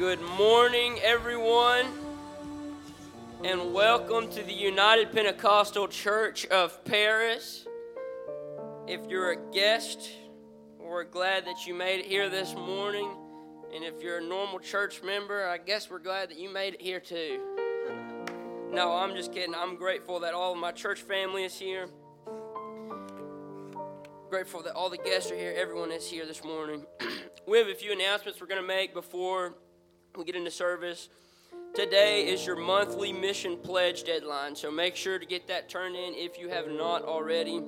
Good morning, everyone, and welcome to the United Pentecostal Church of Paris. If you're a guest, we're glad that you made it here this morning. And if you're a normal church member, I guess we're glad that you made it here too. No, I'm just kidding. I'm grateful that all of my church family is here. Grateful that all the guests are here. Everyone is here this morning. we have a few announcements we're going to make before we get into service. Today is your monthly mission pledge deadline, so make sure to get that turned in if you have not already.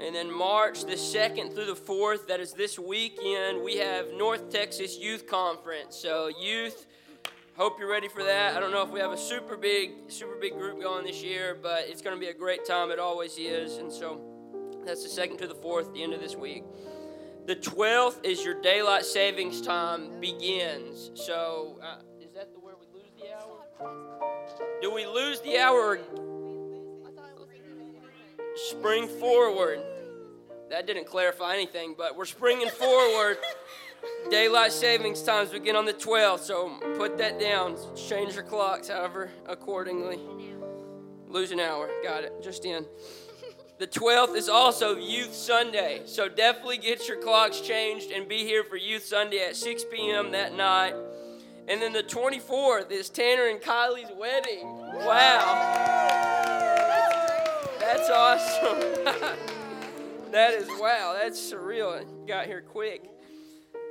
And then March the 2nd through the 4th, that is this weekend, we have North Texas Youth Conference. So, youth, hope you're ready for that. I don't know if we have a super big, super big group going this year, but it's going to be a great time. It always is. And so, that's the 2nd to the 4th, the end of this week. The 12th is your daylight savings time begins. So, uh, is that the where we lose the hour? Do we lose the hour spring forward? That didn't clarify anything, but we're springing forward. Daylight savings times begin on the 12th, so put that down. Change your clocks, however, accordingly. Lose an hour. Got it. Just in. The 12th is also Youth Sunday, so definitely get your clocks changed and be here for Youth Sunday at 6 p.m. that night. And then the 24th is Tanner and Kylie's wedding. Wow. That's awesome. that is wow. That's surreal. Got here quick.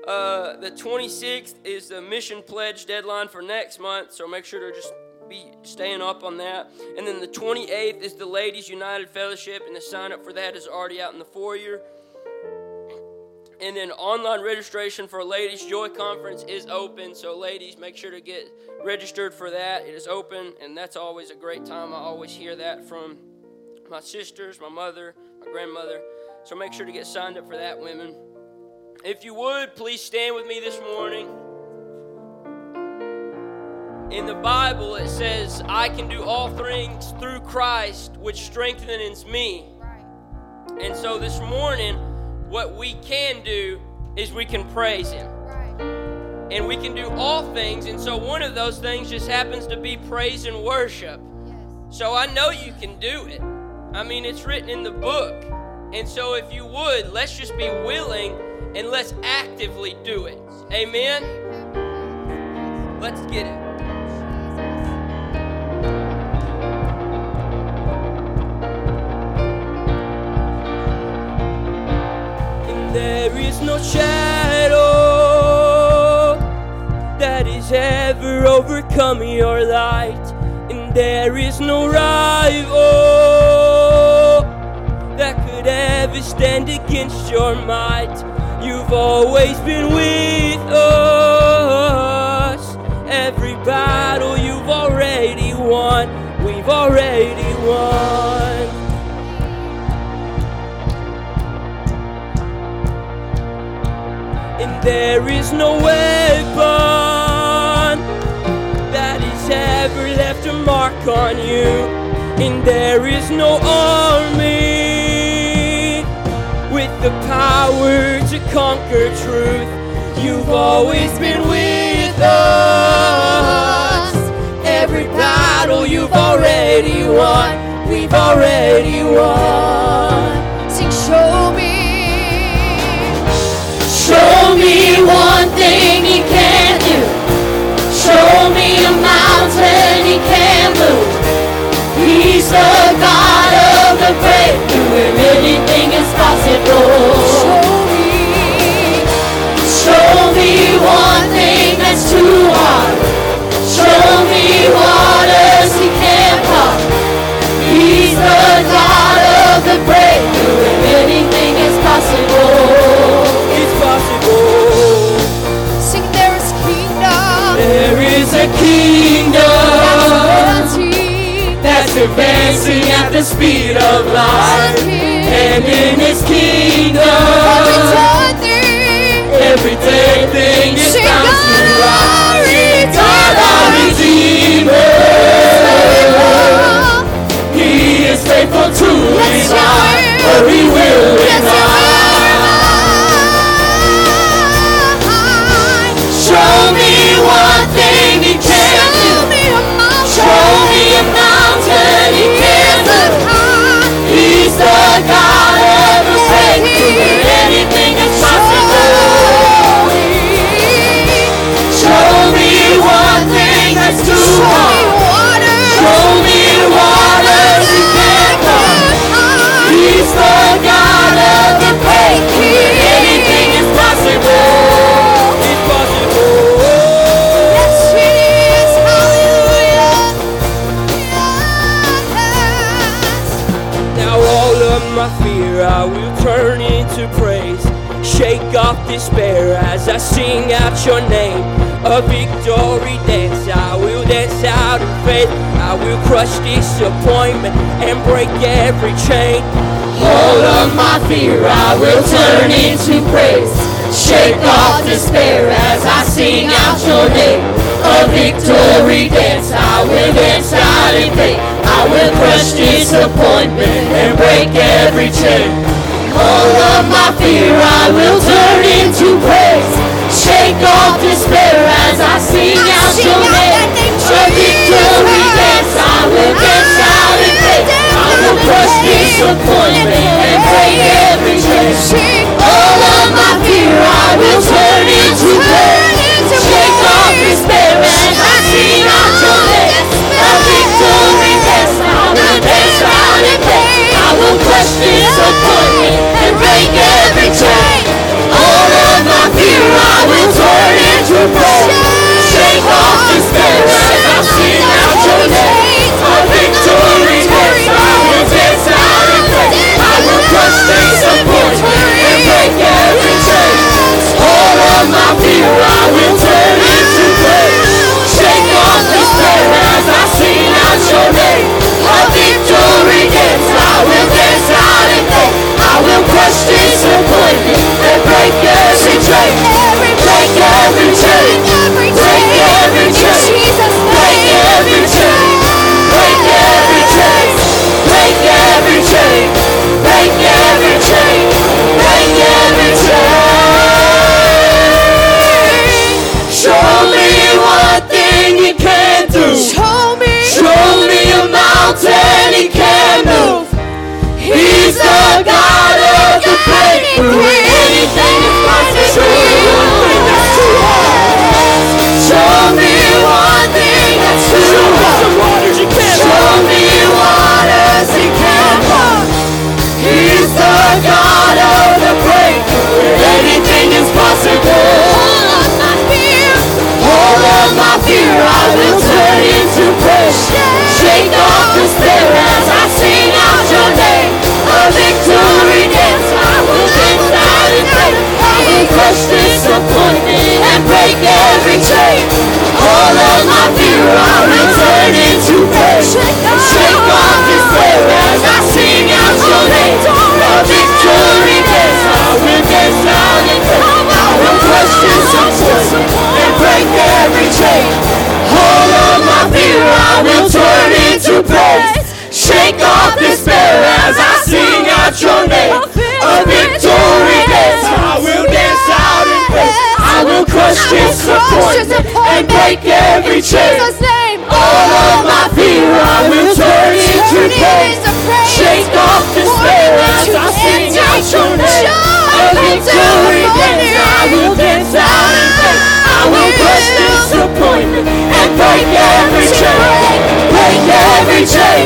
Uh, the 26th is the mission pledge deadline for next month, so make sure to just be staying up on that. And then the 28th is the Ladies United Fellowship, and the sign up for that is already out in the foyer. And then online registration for Ladies Joy Conference is open. So, ladies, make sure to get registered for that. It is open, and that's always a great time. I always hear that from my sisters, my mother, my grandmother. So, make sure to get signed up for that, women. If you would, please stand with me this morning in the Bible it says, I can do all things through Christ, which strengthens me. And so this morning, what we can do is we can praise Him. And we can do all things. And so one of those things just happens to be praise and worship. So I know you can do it. I mean, it's written in the book. And so if you would, let's just be willing and let's actively do it. Amen? Let's get it. No shadow that is ever overcome your light, and there is no rival that could ever stand against your might. You've always been with us. Every battle you've already won, we've already won. There is no weapon that has ever left a mark on you, and there is no army with the power to conquer truth. You've always been with us. Every battle you've already won, we've already won. Sing, show me. Show me one thing he can do. Show me a mountain he can move. He's the God of the breakthrough anything is possible. Show me. Show me one thing that's too hard. Show me waters Advancing. at the speed of light. And in his kingdom, Every time thing. every dead thing is bound to rise. God, our Redeemer, He is faithful to revive, He for He will revive. My fear, I will turn into praise. Shake off despair as I sing out your name. A victory dance, I will dance out in faith. I will crush disappointment and break every chain. All of my fear I will turn into praise. Shake off despair as I sing out your name. A victory dance, I will dance out in faith. I will crush disappointment and break every chain. All of my fear I will turn into praise. Shake off despair as I sing out your name. A victory dance, I will dance out in faith. I will crush disappointment and break every chain. All of my fear I will turn into praise. Shake off despair as I sing out disappointment and break every chain. All of my fear I will turn into praise. Shake off I victory dance, I will dance out. I will crush disappointment and break every chain. All of my fear I will chain. Break every chain. Break every chain. Break every chain. Break every chain. Break every chain. Break every chain. Break every chain. Show me one thing you can do. Show me. Show me a mountain he can move. He's the God of the breakthrough. Anything crush disappointment and break every chain. All of my fear I will turn into praise. Shake off despair as I sing out your name. A victory dance, I will dance out in faith. I will crush disappointment and break every chain. All of my fear I will turn into praise. Shake off despair as I sing out your name. A victory I will dance out in faith. I will crush disappointment and break every chain. All of my fear I will turn into praise. Shake off despair as I sing out your name. A victory dance, I will dance out in faith. I will crush disappointment and break every chain. Break every chain.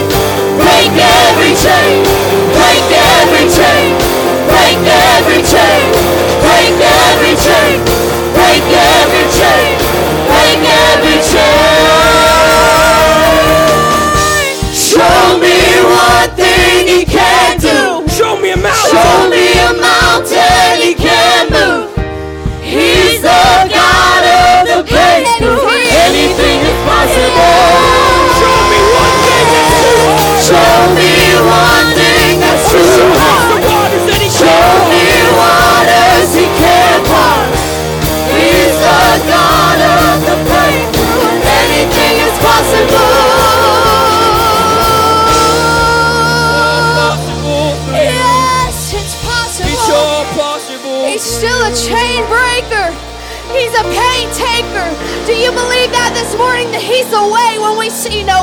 Break every chain. Break every chain. Break every chain. he can do. Show me a mountain. Show me a mountain he can move. He's the God of the breakthrough. Anything is possible. Show me one thing that's too hard. Show me one thing that's too hard. Show me waters he can part. He's the God of the breakthrough. Anything is possible. away when we see no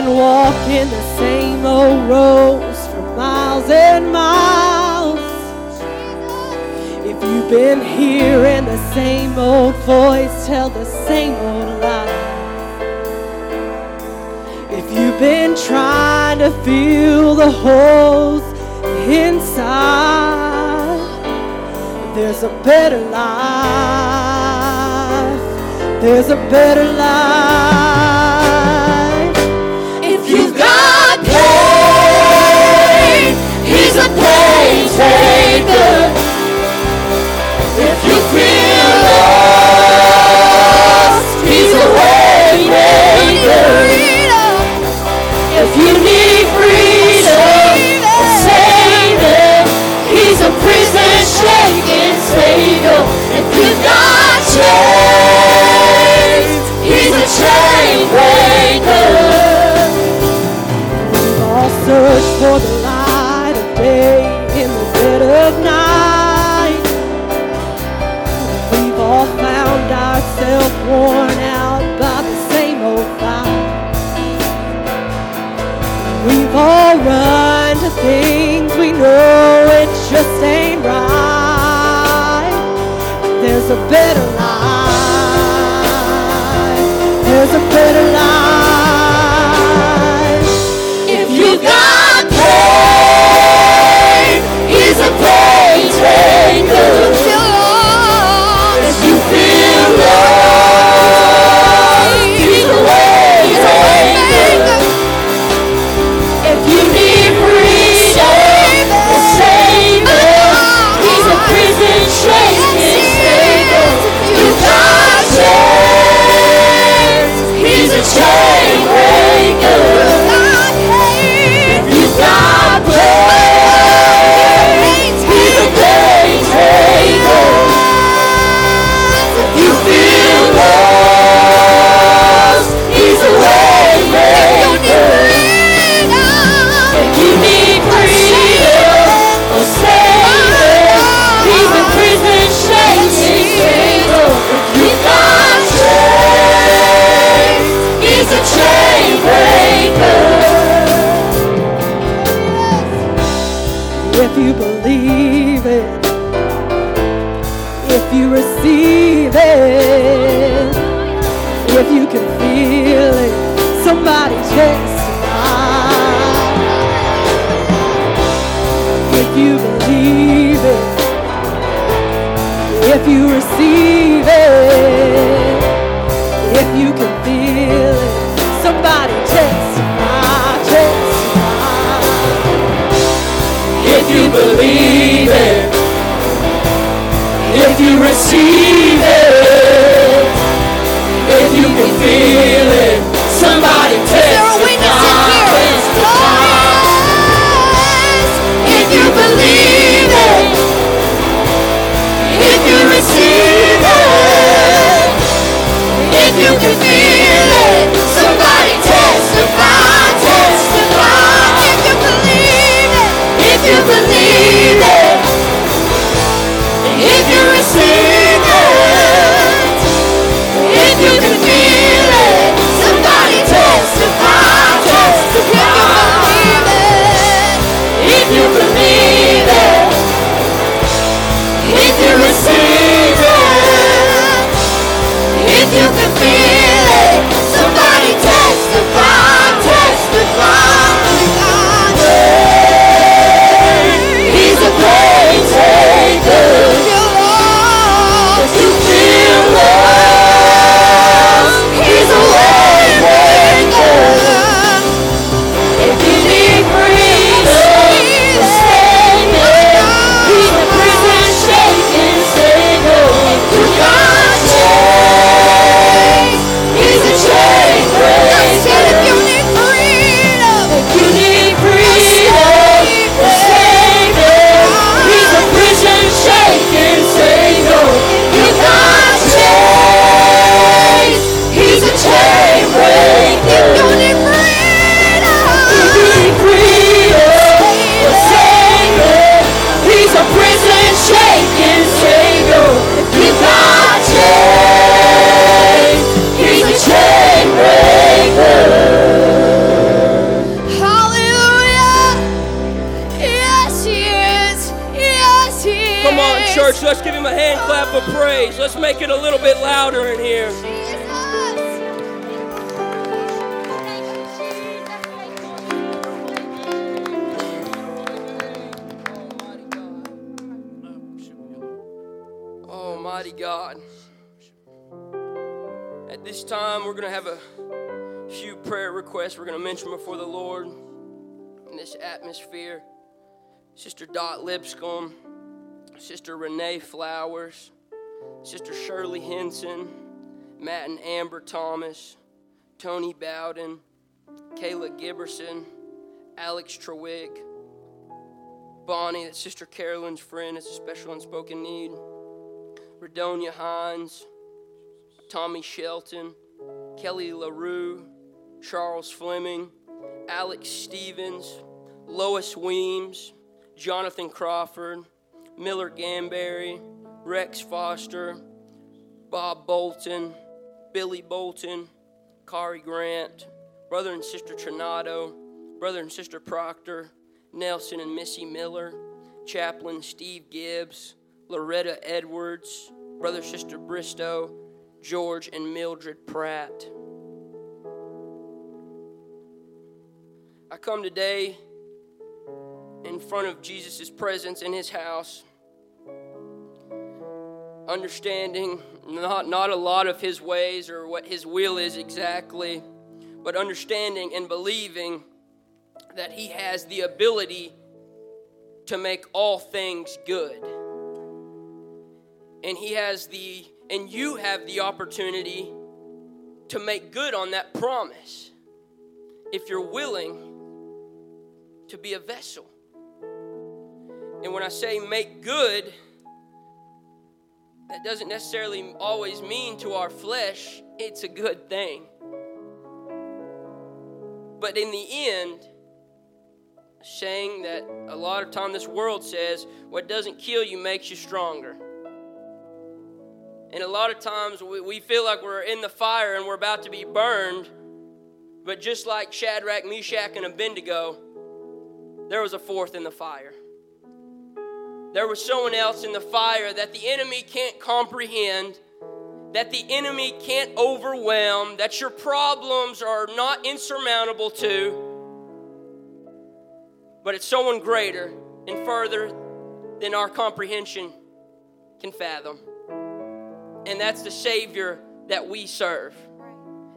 been walking the same old roads for miles and miles. If you've been hearing the same old voice tell the same old lie. If you've been trying to fill the holes inside, there's a better life. There's a better life. If you feel lost, he's a. If you need freedom, a saving, he's a prison savior. If you've he's a chain breaker. Searched for the night. We've all found ourselves worn out by the same old fight. We've all run to things we know it's just you believe it, if you receive it, if you can feel it, somebody testify. If you believe it, if you receive believe it, if you receive it, if you can feel it, somebody testify. If you believe it, if you receive it, if you can feel atmosphere. Sister Dot Lipscomb, Sister Renee Flowers, Sister Shirley Henson, Matt and Amber Thomas, Tony Bowden, Kayla Giberson, Alex Trewig, Bonnie, that's Sister Carolyn's friend, it's a special unspoken need, Redonia Hines, Tommy Shelton, Kelly LaRue, Charles Fleming, Alex Stevens, Lois Weems, Jonathan Crawford, Miller Gamberry, Rex Foster, Bob Bolton, Billy Bolton, Kari Grant, brother and sister Trinado, brother and sister Proctor, Nelson and Missy Miller, chaplain Steve Gibbs, Loretta Edwards, brother and sister Bristow, George and Mildred Pratt. I come today in front of Jesus' presence in his house, understanding not, not a lot of his ways or what his will is exactly, but understanding and believing that he has the ability to make all things good. And he has the, and you have the opportunity to make good on that promise if you're willing to be a vessel. And when I say make good, that doesn't necessarily always mean to our flesh it's a good thing. But in the end, saying that a lot of time this world says what doesn't kill you makes you stronger. And a lot of times we, we feel like we're in the fire and we're about to be burned. But just like Shadrach, Meshach, and Abednego, there was a fourth in the fire. There was someone else in the fire that the enemy can't comprehend, that the enemy can't overwhelm, that your problems are not insurmountable to. But it's someone greater and further than our comprehension can fathom. And that's the Savior that we serve.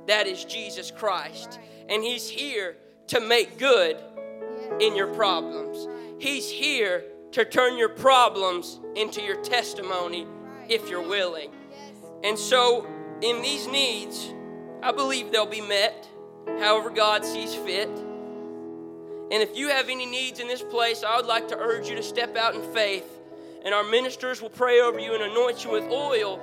That is Jesus Christ. And He's here to make good in your problems. He's here to turn your problems into your testimony if you're willing. And so, in these needs, I believe they'll be met however God sees fit. And if you have any needs in this place, I would like to urge you to step out in faith. And our ministers will pray over you and anoint you with oil.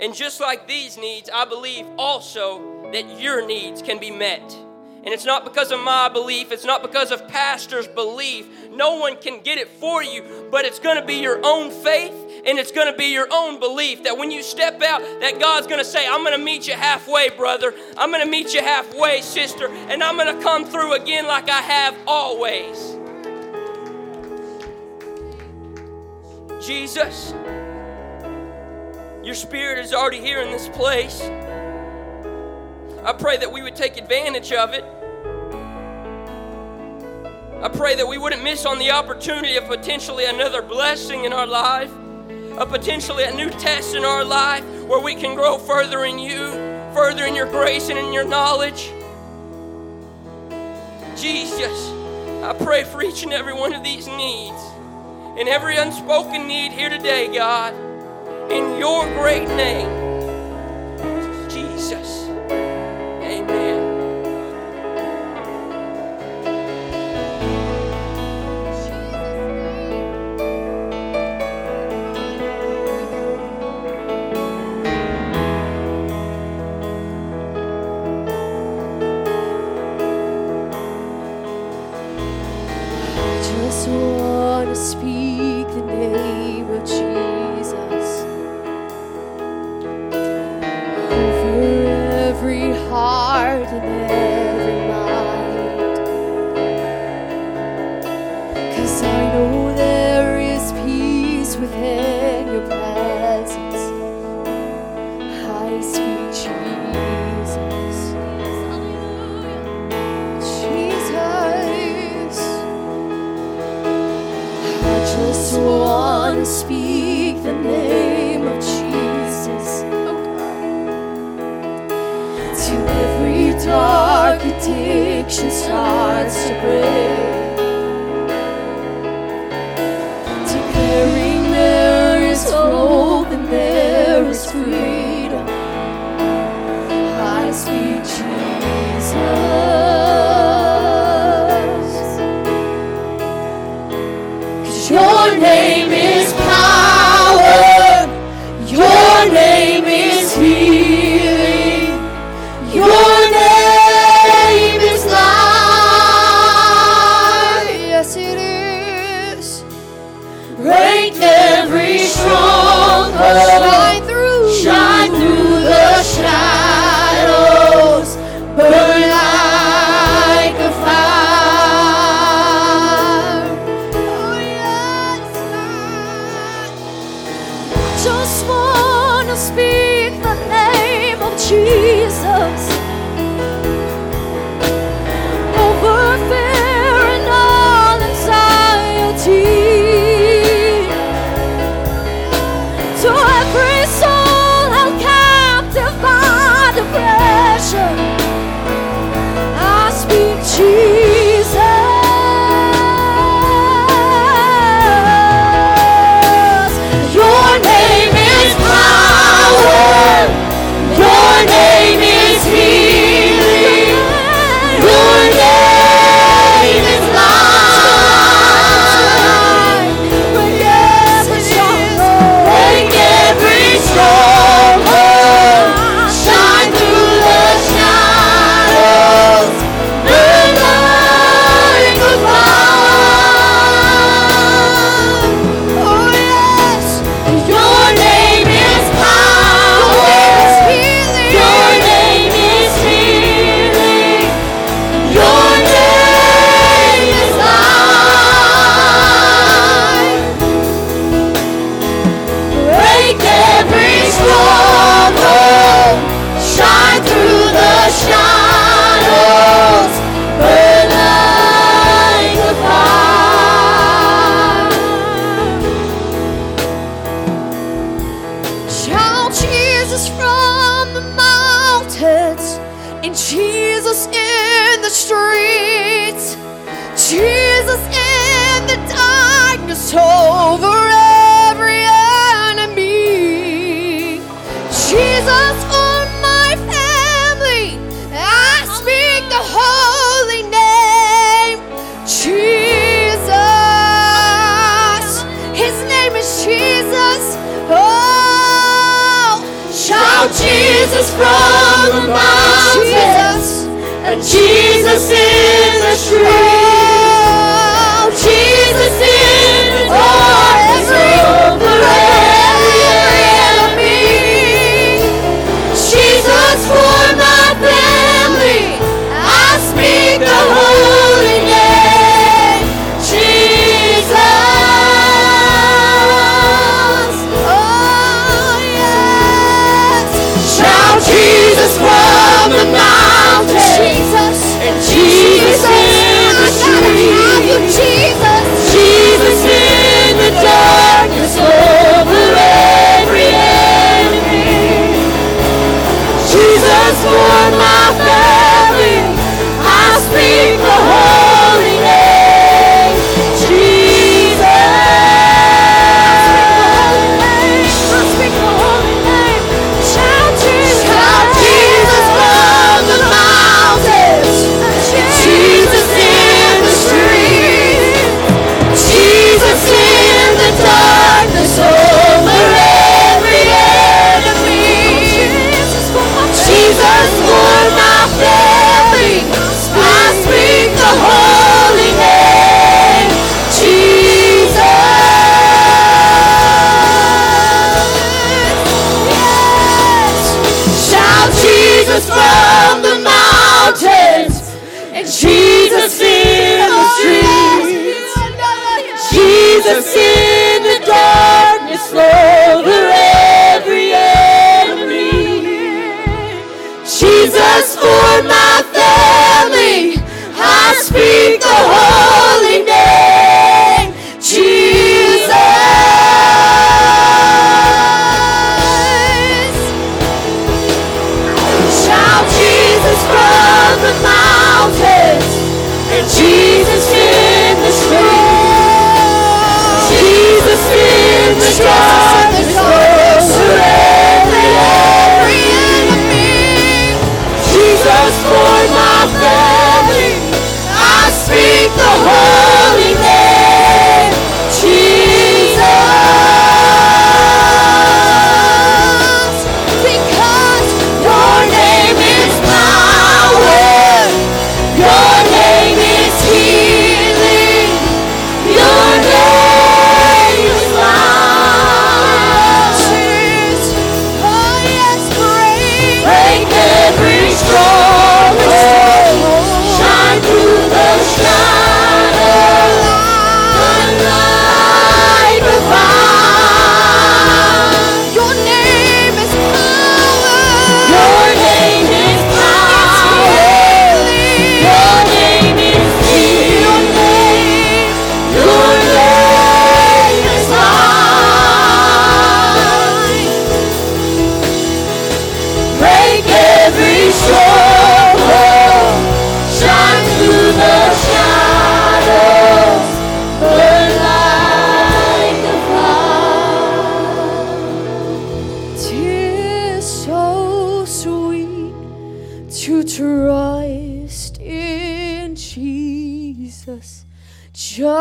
And just like these needs, I believe also that your needs can be met. And it's not because of my belief, it's not because of pastor's belief. No one can get it for you, but it's going to be your own faith and it's going to be your own belief that when you step out that God's going to say, "I'm going to meet you halfway, brother. I'm going to meet you halfway, sister, and I'm going to come through again like I have always." Jesus, your spirit is already here in this place. I pray that we would take advantage of it. I pray that we wouldn't miss on the opportunity of potentially another blessing in our life, a potentially a new test in our life where we can grow further in you, further in your grace and in your knowledge. Jesus, I pray for each and every one of these needs and every unspoken need here today, God, in your great name. Jesus. Jesus from the mountains. Jesus. And Jesus speak the holy name, Jesus. Shout Jesus from the mountains and Jesus in the streets. Jesus in the streets.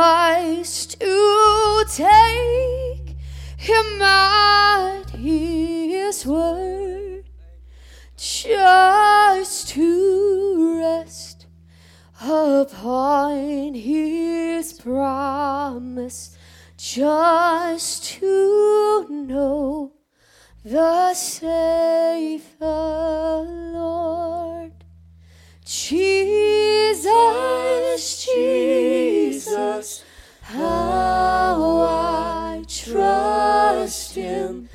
Just to take him at his word, just to rest upon his promise, just to know the safe Lord. Jesus, Jesus, how I trust Him,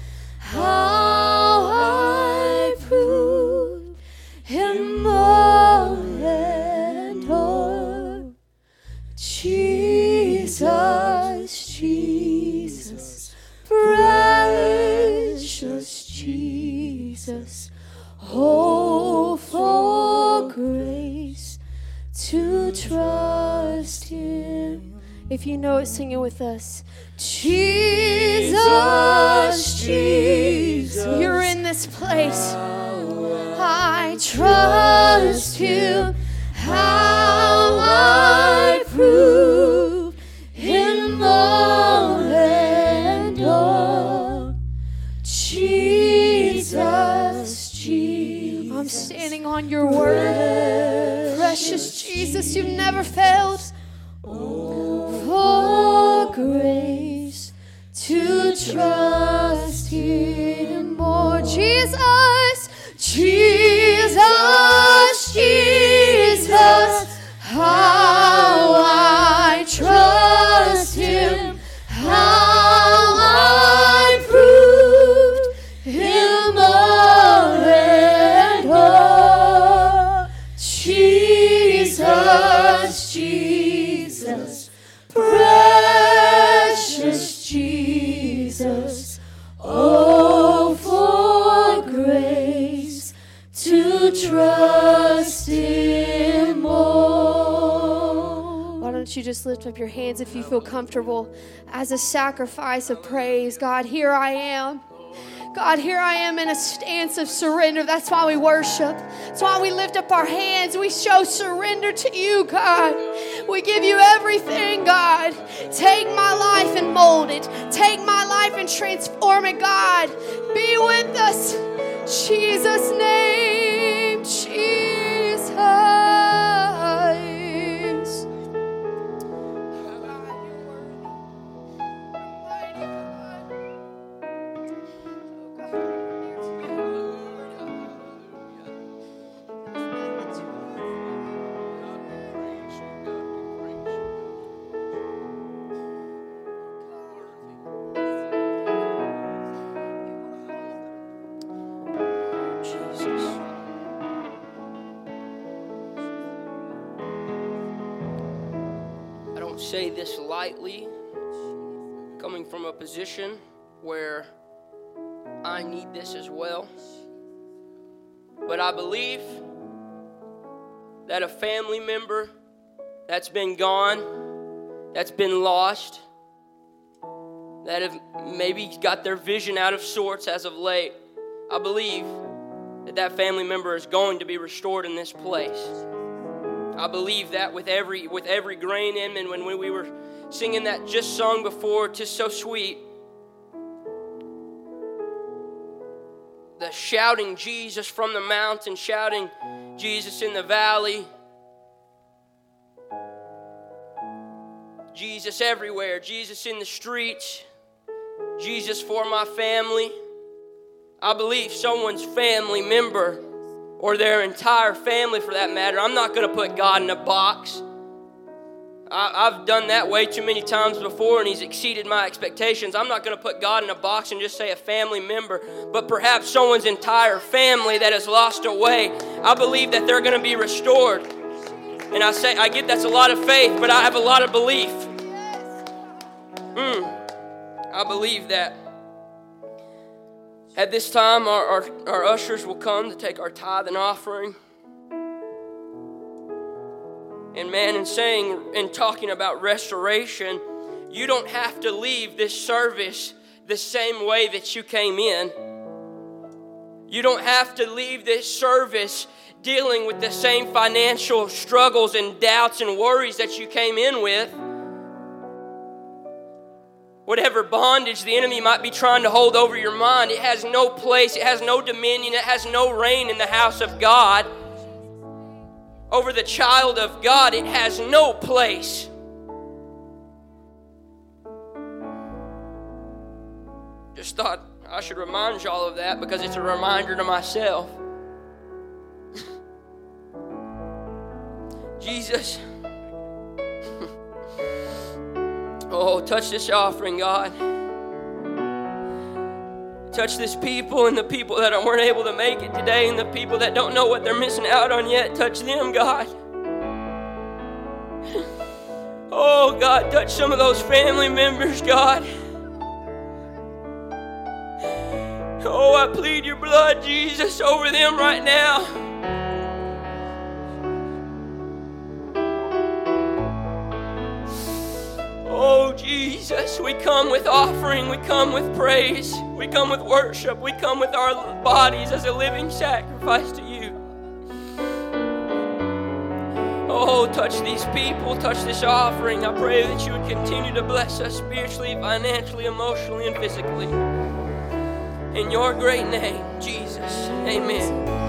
If you know it, sing it with us. Jesus, Jesus, you're in this place. I trust you. How I prove Him all and all. Jesus, Jesus. I'm standing on your word. Precious Jesus, you've never failed. Oh, Grace to trust Him more. Jesus, Jesus, Jesus. How I trust just lift up your hands if you feel comfortable as a sacrifice of praise? God, here I am. God, here I am in a stance of surrender. That's why we worship. That's why we lift up our hands. We show surrender to you, God. We give you everything, God. Take my life and mold it. Take my life and transform it, God. Be with us. Jesus' name, don't say this lightly, coming from a position where I need this as well. But I believe that a family member that's been gone, that's been lost, that have maybe got their vision out of sorts as of late, I believe that that family member is going to be restored in this place. I believe that with every with every grain in and when, we were singing that just song before, "Tis so sweet," the shouting Jesus from the mountain, shouting Jesus in the valley, Jesus everywhere, Jesus in the streets, Jesus for my family. I believe someone's family member or their entire family for that matter. I'm not going to put God in a box. I, have done that way too many times before, and He's exceeded my expectations. I'm not going to put God in a box and just say a family member, but perhaps someone's entire family that has lost a way. I believe that they're going to be restored. And I say, I get that's a lot of faith, but I have a lot of belief. Mm, I believe that. At this time, our, our, our ushers will come to take our tithe and offering. And man, in saying and talking about restoration, you don't have to leave this service the same way that you came in. You don't have to leave this service dealing with the same financial struggles and doubts and worries that you came in with. Whatever bondage the enemy might be trying to hold over your mind, it has no place, it has no dominion, it has no reign in the house of God. Over the child of God, it has no place. Just thought I should remind y'all of that because it's a reminder to myself. Jesus. Oh, touch this offering, God. Touch this people and the people that weren't able to make it today and the people that don't know what they're missing out on yet. Touch them, God. Oh, God, touch some of those family members, God. Oh, I plead your blood, Jesus, over them right now. Oh, Jesus, we come with offering, we come with praise, we come with worship, we come with our bodies as a living sacrifice to you. Oh, touch these people, touch this offering. I pray that you would continue to bless us spiritually, financially, emotionally, and physically. In your great name, Jesus. Amen.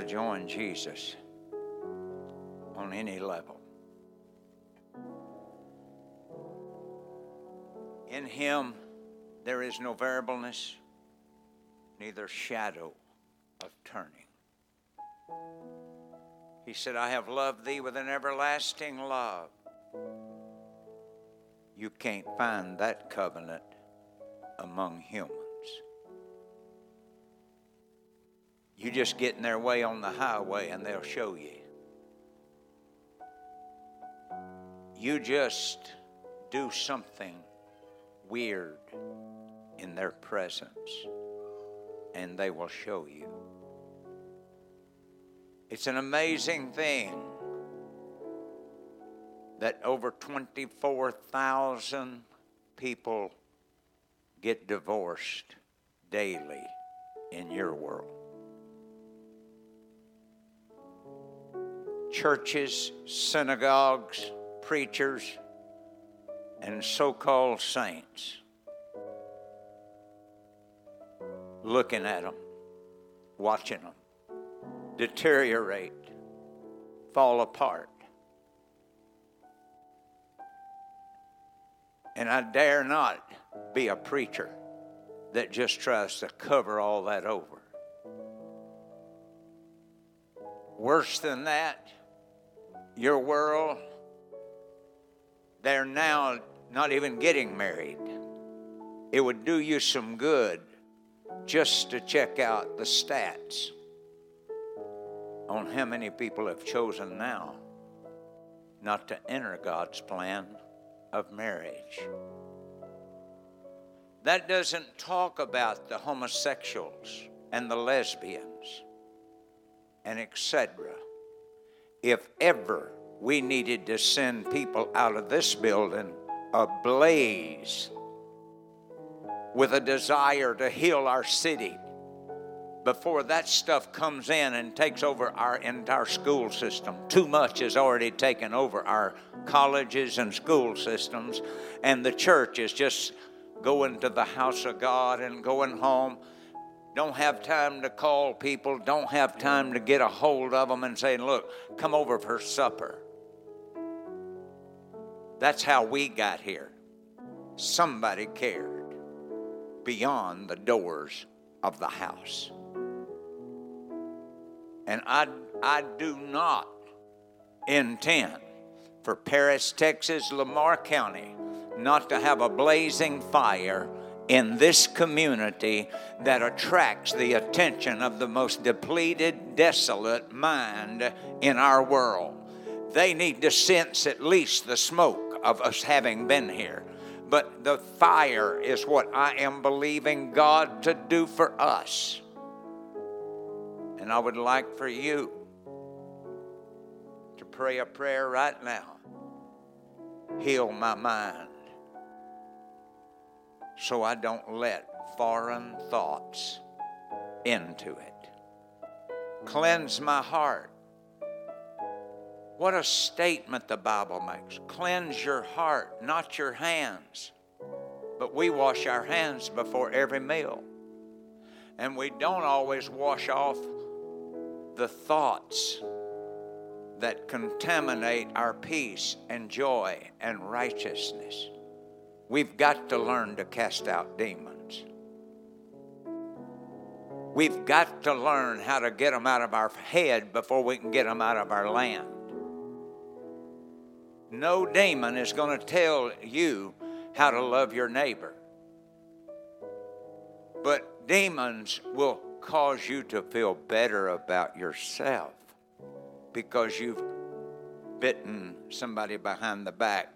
to join Jesus on any level. In Him, there is no variableness, neither shadow of turning. He said, I have loved thee with an everlasting love. You can't find that covenant among humans. You just get in their way on the highway and they'll show you. You just do something weird in their presence and they will show you. It's an amazing thing that over 24,000 people get divorced daily in your world. churches, synagogues, preachers, and so called saints looking at them, watching them deteriorate, fall apart. And I dare not be a preacher that just tries to cover all that over. Worse than that, your world, they're now not even getting married. It would do you some good just to check out the stats on how many people have chosen now not to enter God's plan of marriage. That doesn't talk about the homosexuals and the lesbians and etc. If ever we needed to send people out of this building ablaze with a desire to heal our city before that stuff comes in and takes over our entire school system. Too much has already taken over our colleges and school systems, and the church is just going to the house of God and going home. Don't have time to call people, don't have time to get a hold of them and say, Look, come over for supper. That's how we got here. Somebody cared beyond the doors of the house. And I, I do not intend for Paris, Texas, Lamar County not to have a blazing fire in this community that attracts the attention of the most depleted, desolate mind in our world. They need to sense at least the smoke of us having been here. But the fire is what I am believing God to do for us. And I would like for you to pray a prayer right now. Heal my mind so I don't let foreign thoughts into it. Cleanse my heart. What a statement the Bible makes. Cleanse your heart, not your hands. But we wash our hands before every meal. And we don't always wash off the thoughts that contaminate our peace and joy and righteousness. We've got to learn to cast out demons. We've got to learn how to get them out of our head before we can get them out of our land. No demon is going to tell you how to love your neighbor. But demons will cause you to feel better about yourself because you've bitten somebody behind the back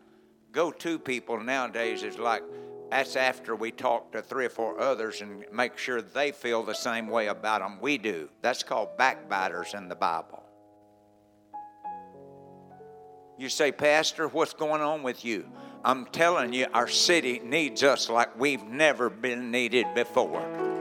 go to people nowadays is like that's after we talk to three or four others and make sure they feel the same way about them we do. That's called backbiters in the Bible. You say, Pastor, what's going on with you? I'm telling you, our city needs us like we've never been needed before.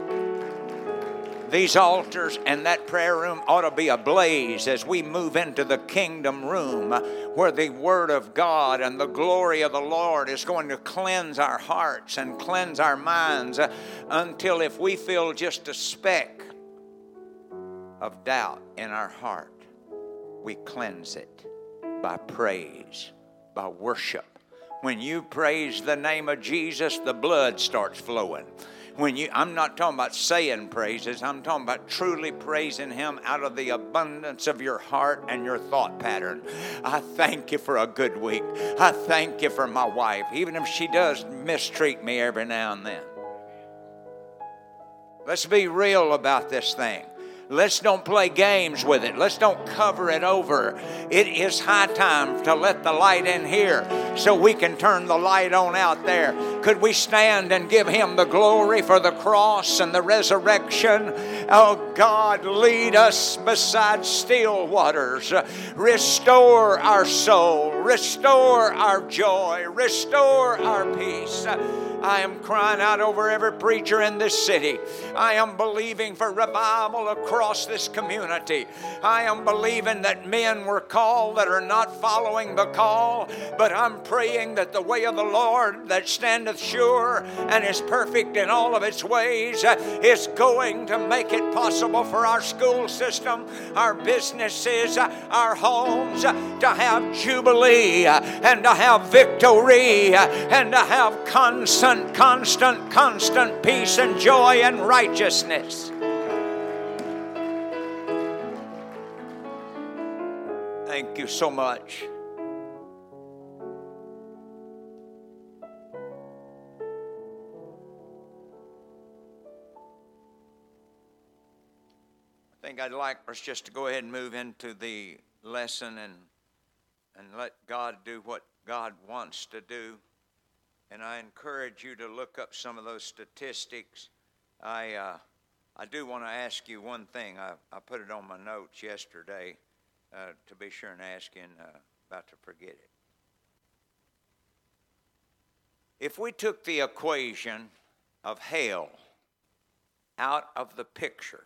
These altars and that prayer room ought to be ablaze as we move into the kingdom room where the Word of God and the glory of the Lord is going to cleanse our hearts and cleanse our minds uh, until if we feel just a speck of doubt in our heart, we cleanse it by praise, by worship. When you praise the name of Jesus, the blood starts flowing when you i'm not talking about saying praises i'm talking about truly praising him out of the abundance of your heart and your thought pattern. I thank you for a good week. I thank you for my wife even if she does mistreat me every now and then. Let's be real about this thing Let's don't play games with it. Let's don't cover it over. It is high time to let the light in here so we can turn the light on out there. Could we stand and give Him the glory for the cross and the resurrection? Oh God, lead us beside still waters. Restore our soul, restore our joy, restore our peace. I am crying out over every preacher in this city. I am believing for revival across this community. I am believing that men were called that are not following the call, but I'm praying that the way of the Lord that standeth sure and is perfect in all of its ways is going to make it possible for our school system, our businesses, our homes to have jubilee and to have victory and to have constant, constant, constant constant peace and joy and righteousness. Thank you so much. I think I'd like us just to go ahead and move into the lesson and and let God do what God wants to do. And I encourage you to look up some of those statistics. I uh, I do want to ask you one thing. I, I put it on my notes yesterday uh, to be sure and ask you, and uh, about to forget it. If we took the equation of hell out of the picture,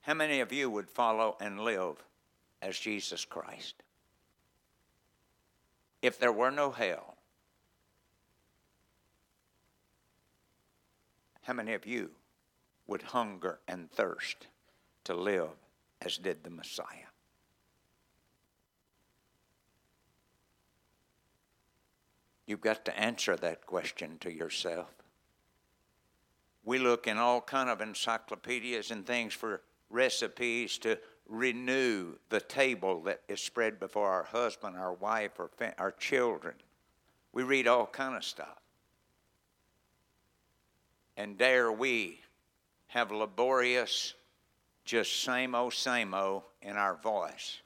how many of you would follow and live as Jesus Christ? If there were no hell, how many of you would hunger and thirst to live as did the Messiah? You've got to answer that question to yourself. We look in all kind of encyclopedias and things for recipes to renew the table that is spread before our husband, our wife, or our children. We read all kind of stuff. And dare we have laborious, just same old, same old in our voice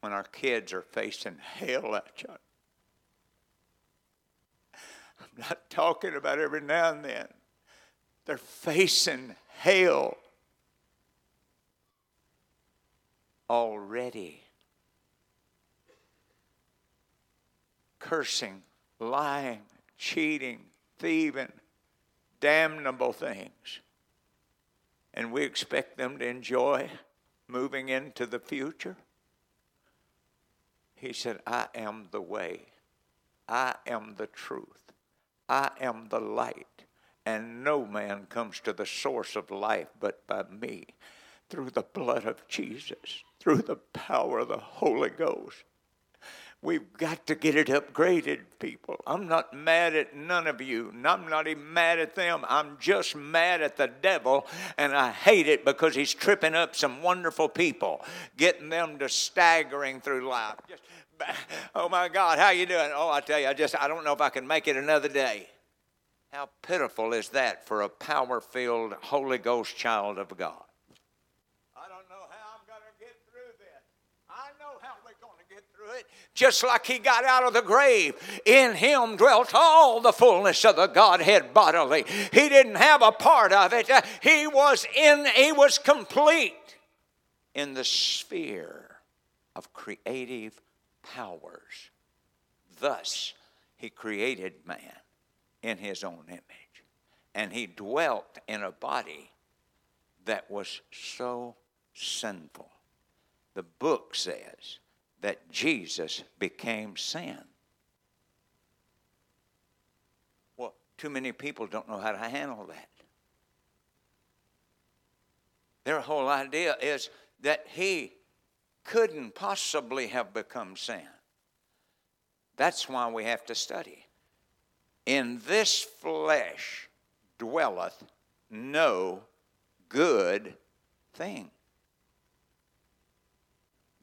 when our kids are facing hell at you. I'm not talking about every now and then. They're facing hell already. Cursing, lying, cheating, thieving, damnable things. And we expect them to enjoy moving into the future. He said, I am the way, I am the truth, I am the light, and no man comes to the source of life but by me through the blood of Jesus, through the power of the Holy Ghost. We've got to get it upgraded, people. I'm not mad at none of you, and I'm not even mad at them. I'm just mad at the devil, and I hate it because he's tripping up some wonderful people, getting them to staggering through life. Just, oh my God, how you doing? Oh, I tell you, I just I don't know if I can make it another day. How pitiful is that for a power-filled Holy Ghost child of God? Just like he got out of the grave. In him dwelt all the fullness of the Godhead bodily. He didn't have a part of it. He was in he was complete in the sphere of creative powers. Thus he created man in his own image. And he dwelt in a body that was so sinful. The book says that Jesus became sin. Well, too many people don't know how to handle that. Their whole idea is that he couldn't possibly have become sin. That's why we have to study. In this flesh dwelleth no good thing.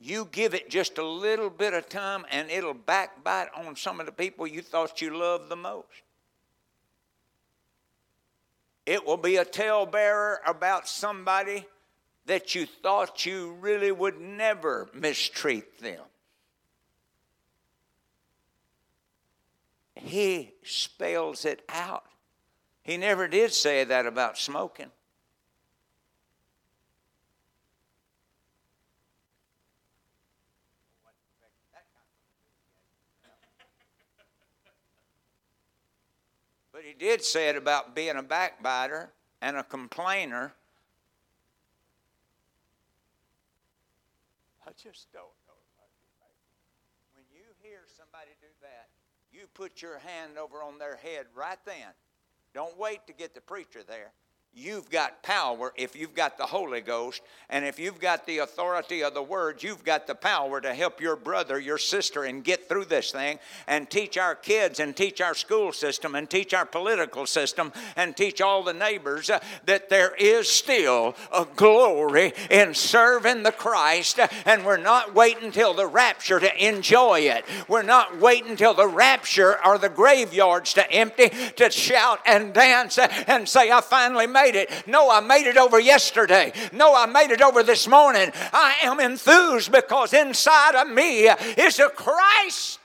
You give it just a little bit of time and it'll backbite on some of the people you thought you loved the most. It will be a talebearer about somebody that you thought you really would never mistreat them. He spells it out. He never did say that about smoking. did say it about being a backbiter and a complainer. I just don't know. When you hear somebody do that, you put your hand over on their head right then. Don't wait to get the preacher there you've got power if you've got the Holy Ghost, and if you've got the authority of the Word, you've got the power to help your brother, your sister, and get through this thing and teach our kids and teach our school system and teach our political system and teach all the neighbors uh, that there is still a glory in serving the Christ, and we're not waiting till the rapture to enjoy it. We're not waiting till the rapture or the graveyards to empty to shout and dance and say, I finally made made it. No, I made it over yesterday. No, I made it over this morning. I am enthused because inside of me is a Christ.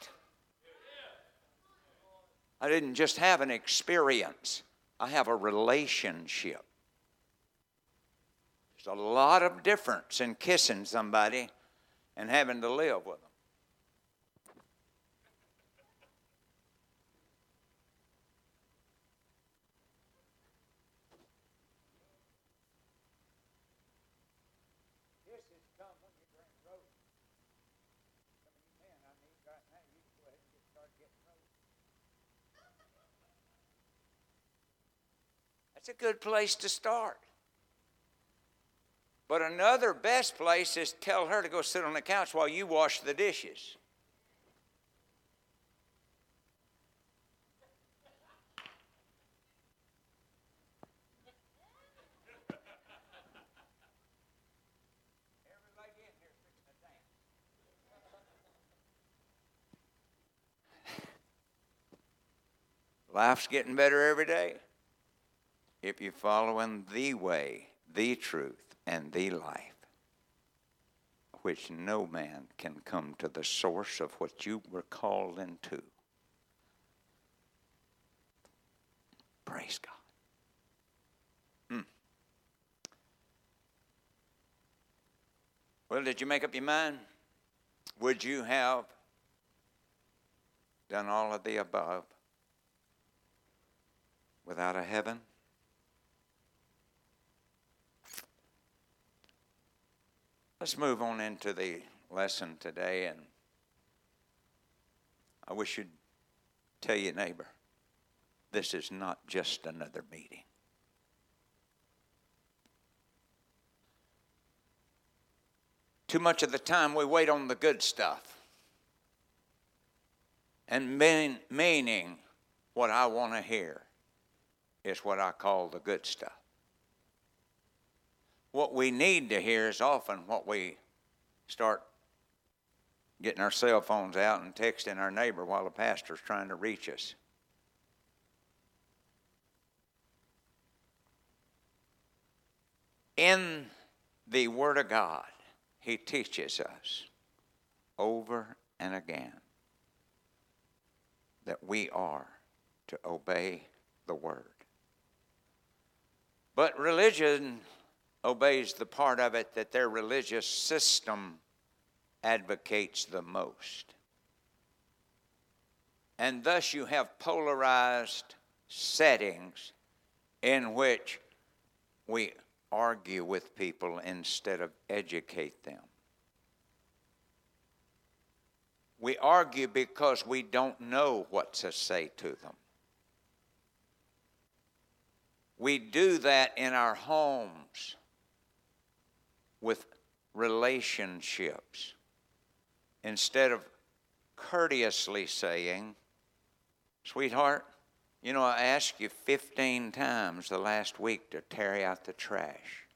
I didn't just have an experience, I have a relationship. There's a lot of difference in kissing somebody and having to live with them. A good place to start. But another best place is tell her to go sit on the couch while you wash the dishes. Life's getting better every day if you're following the way, the truth, and the life, which no man can come to the source of what you were called into. Praise God. Hmm. Well, did you make up your mind? Would you have done all of the above without a heaven? Let's move on into the lesson today, and I wish you'd tell your neighbor this is not just another meeting. Too much of the time we wait on the good stuff. And mean, meaning what I want to hear is what I call the good stuff what we need to hear is often what we start getting our cell phones out and texting our neighbor while the pastor's trying to reach us. In the Word of God, He teaches us over and again that we are to obey the Word. But religion obeys the part of it that their religious system advocates the most. And thus you have polarized settings in which we argue with people instead of educate them. We argue because we don't know what to say to them. We do that in our homes with relationships instead of courteously saying, Sweetheart, you know, I asked you 15 times the last week to carry out the trash.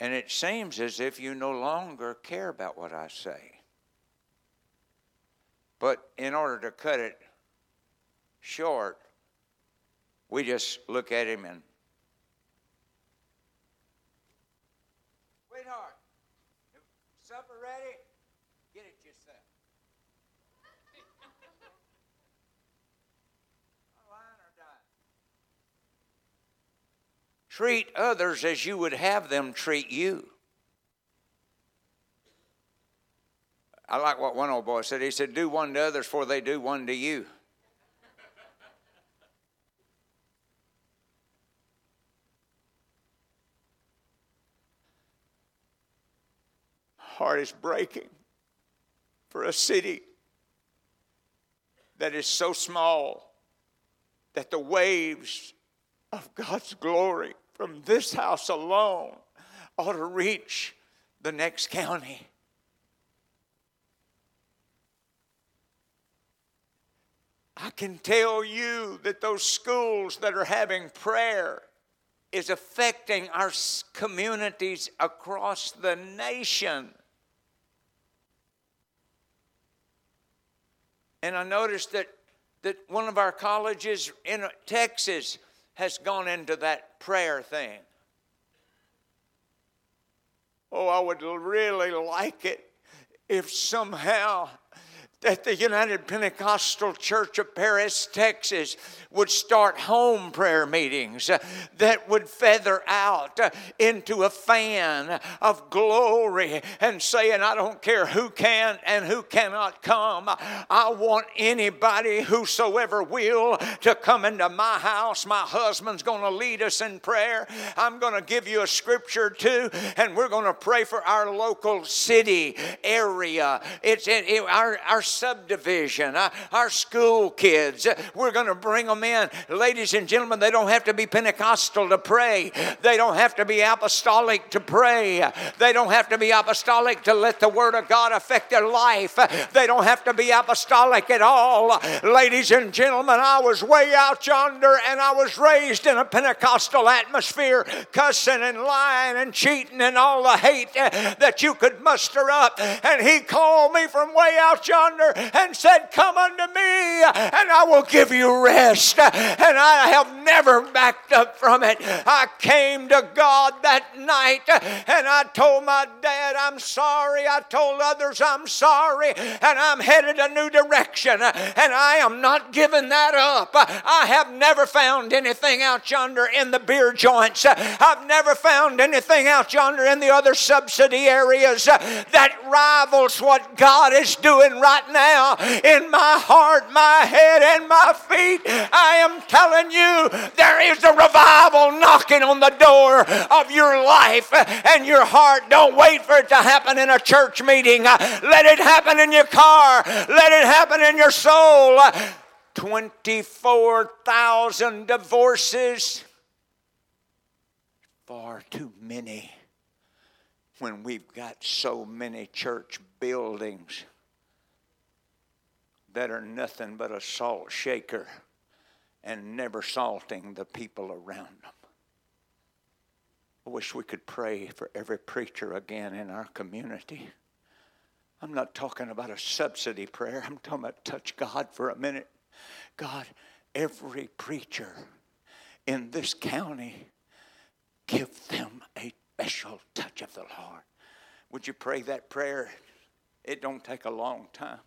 And it seems as if you no longer care about what I say. But in order to cut it short, we just look at him and Treat others as you would have them treat you. I like what one old boy said. He said, Do one to others before they do one to you. heart is breaking for a city that is so small that the waves of God's glory from this house alone ought to reach the next county. I can tell you that those schools that are having prayer is affecting our communities across the nation. And I noticed that, that one of our colleges in uh, Texas has gone into that prayer thing. Oh, I would really like it if somehow that the United Pentecostal Church of Paris, Texas would start home prayer meetings uh, that would feather out uh, into a fan of glory and saying, I don't care who can and who cannot come. I want anybody, whosoever will, to come into my house. My husband's going to lead us in prayer. I'm going to give you a scripture too, and we're going to pray for our local city area. It's in, it, our, our subdivision, uh, our school kids. We're going to bring them in. Ladies and gentlemen, they don't have to be Pentecostal to pray, they don't have to be apostolic to pray, they don't have to be apostolic to let the Word of God affect their life, they don't have to be apostolic at all. Ladies and gentlemen, I was way out yonder and I was raised in a Pentecostal atmosphere, cussing and lying and cheating and all the hate that you could muster up. And He called me from way out yonder and said, Come unto me, and I will give you rest. And I have never backed up from it. I came to God that night and I told my dad, I'm sorry. I told others, I'm sorry. And I'm headed a new direction. And I am not giving that up. I have never found anything out yonder in the beer joints. I've never found anything out yonder in the other subsidy areas that rivals what God is doing right now in my heart, my head, and my feet. I am telling you, there is a revival knocking on the door of your life and your heart. Don't wait for it to happen in a church meeting. Let it happen in your car, let it happen in your soul. 24,000 divorces. Far too many when we've got so many church buildings that are nothing but a salt shaker and never salting the people around them. I wish we could pray for every preacher again in our community. I'm not talking about a subsidy prayer. I'm talking about touch God for a minute. God, every preacher in this county, give them a special touch of the Lord. Would you pray that prayer? It don't take a long time.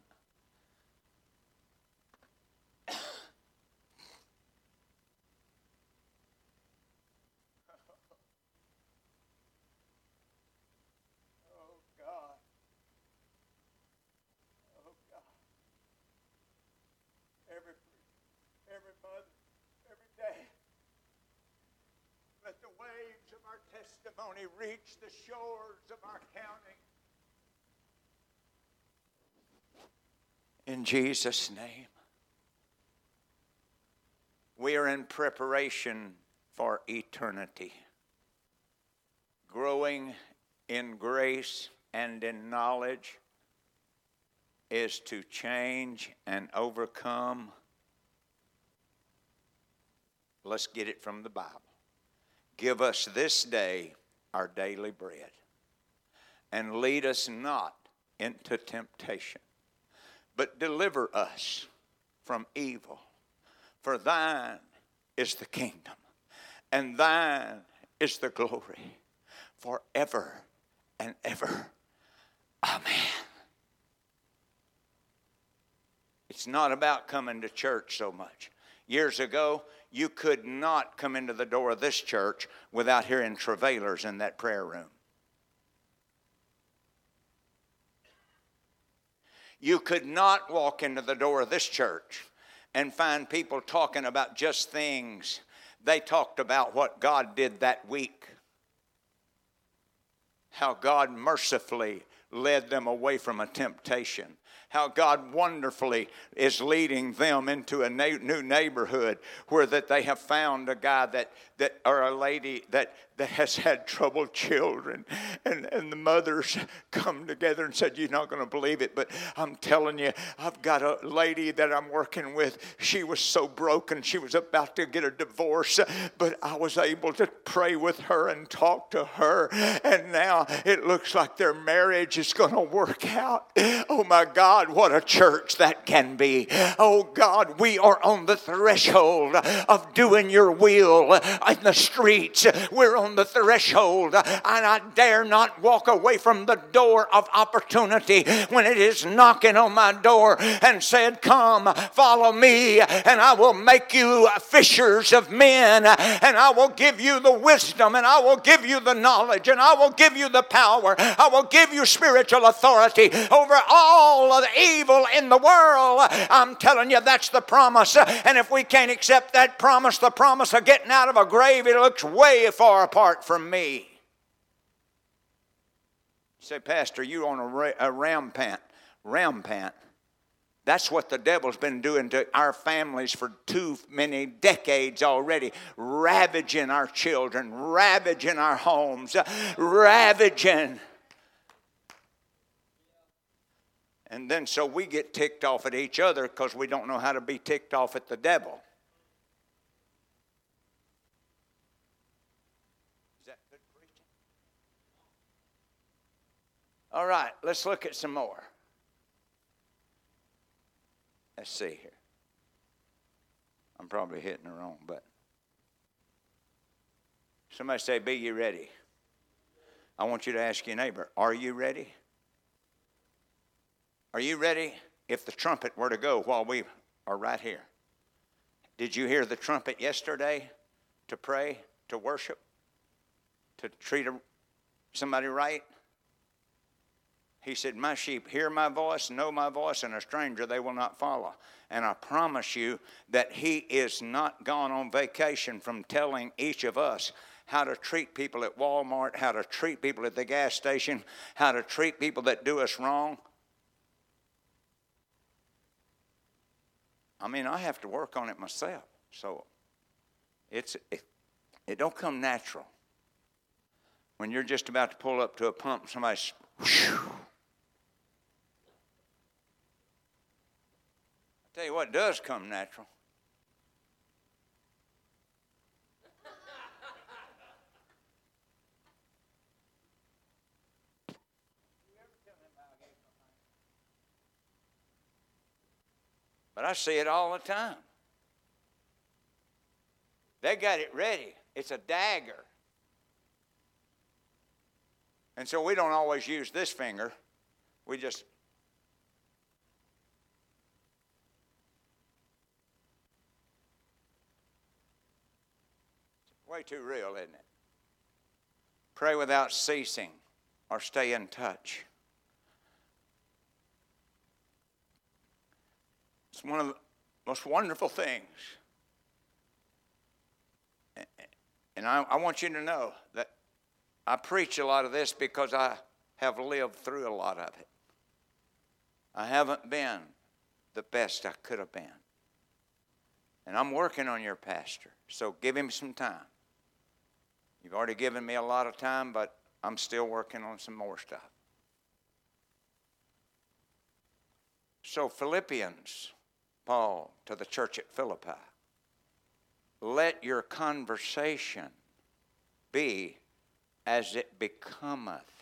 Testimony reach the shores of our county. In Jesus' name. We are in preparation for eternity, growing in grace and in knowledge is to change and overcome. Let's get it from the Bible. Give us this day our daily bread, and lead us not into temptation, but deliver us from evil. For thine is the kingdom, and thine is the glory forever and ever. Amen. It's not about coming to church so much. Years ago, you could not come into the door of this church without hearing travailers in that prayer room. You could not walk into the door of this church and find people talking about just things. They talked about what God did that week. how God mercifully led them away from a temptation how God wonderfully is leading them into a new neighborhood where that they have found a guy that, that or a lady that, that has had troubled children. And, and the mothers come together and said, You're not going to believe it, but I'm telling you, I've got a lady that I'm working with. She was so broken. She was about to get a divorce, but I was able to pray with her and talk to her. And now it looks like their marriage is going to work out. Oh my God God, what a church that can be. Oh God, we are on the threshold of doing your will in the streets. We're on the threshold, and I dare not walk away from the door of opportunity when it is knocking on my door and said, Come, follow me, and I will make you fishers of men, and I will give you the wisdom, and I will give you the knowledge, and I will give you the power. I will give you spiritual authority over all of the evil in the world. I'm telling you, that's the promise. And if we can't accept that promise, the promise of getting out of a grave, it looks way far apart from me. You say, Pastor, you on a, ra- a rampant, rampant. That's what the devil's been doing to our families for too many decades already, ravaging our children, ravaging our homes, ravaging. And then so we get ticked off at each other because we don't know how to be ticked off at the devil. Is that good preaching? All right, let's look at some more. Let's see here. I'm probably hitting the wrong button. Somebody say, Be you ready? I want you to ask your neighbor, Are you ready? Are you ready if the trumpet were to go while we are right here? Did you hear the trumpet yesterday to pray, to worship, to treat somebody right? He said, My sheep hear my voice, know my voice, and a stranger they will not follow. And I promise you that He is not gone on vacation from telling each of us how to treat people at Walmart, how to treat people at the gas station, how to treat people that do us wrong. I mean, I have to work on it myself. So it's it, it don't come natural. When you're just about to pull up to a pump, somebody's whew. I tell you what does come natural. But I see it all the time. They got it ready. It's a dagger. And so we don't always use this finger. We just way too real, isn't it? Pray without ceasing or stay in touch. It's one of the most wonderful things. And I, I, want you to know that I preach a lot of this because I have lived through a lot of it. I haven't been the best I could have been. And I'm working on your pastor, so give him some time. You've already given me a lot of time, but I'm still working on some more stuff. So, Philippians Paul to the church at Philippi. Let your conversation be as it becometh.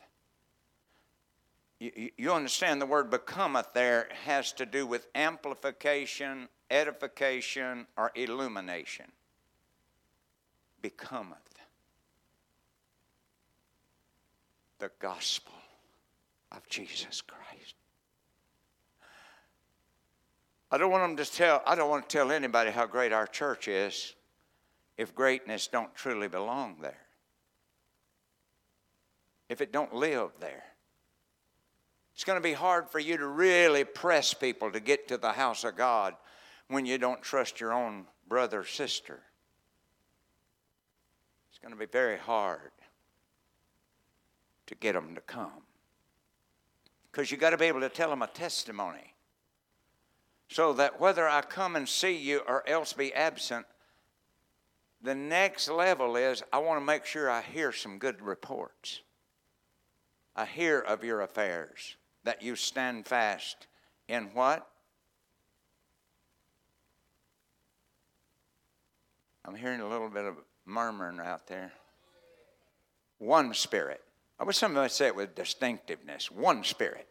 You, you understand the word becometh there has to do with amplification, edification, or illumination. Becometh. The gospel of Jesus Christ. I don't want them to tell, I don't want to tell anybody how great our church is if greatness don't truly belong there. If it don't live there. It's going to be hard for you to really press people to get to the house of God when you don't trust your own brother or sister. It's going to be very hard. to get them to come. Because you got to be able to tell them a testimony. So that whether I come and see you or else be absent, the next level is I want to make sure I hear some good reports. I hear of your affairs, that you stand fast in what? I'm hearing a little bit of murmuring out there. One spirit. I wish somebody say it with distinctiveness. One spirit.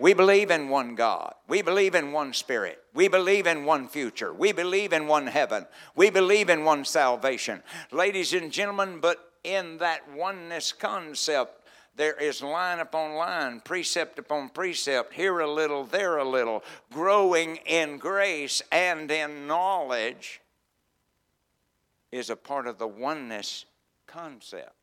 We believe in one God. We believe in one Spirit. We believe in one future. We believe in one heaven. We believe in one salvation. Ladies and gentlemen, but in that oneness concept, there is line upon line, precept upon precept, here a little, there a little, growing in grace and in knowledge is a part of the oneness concept.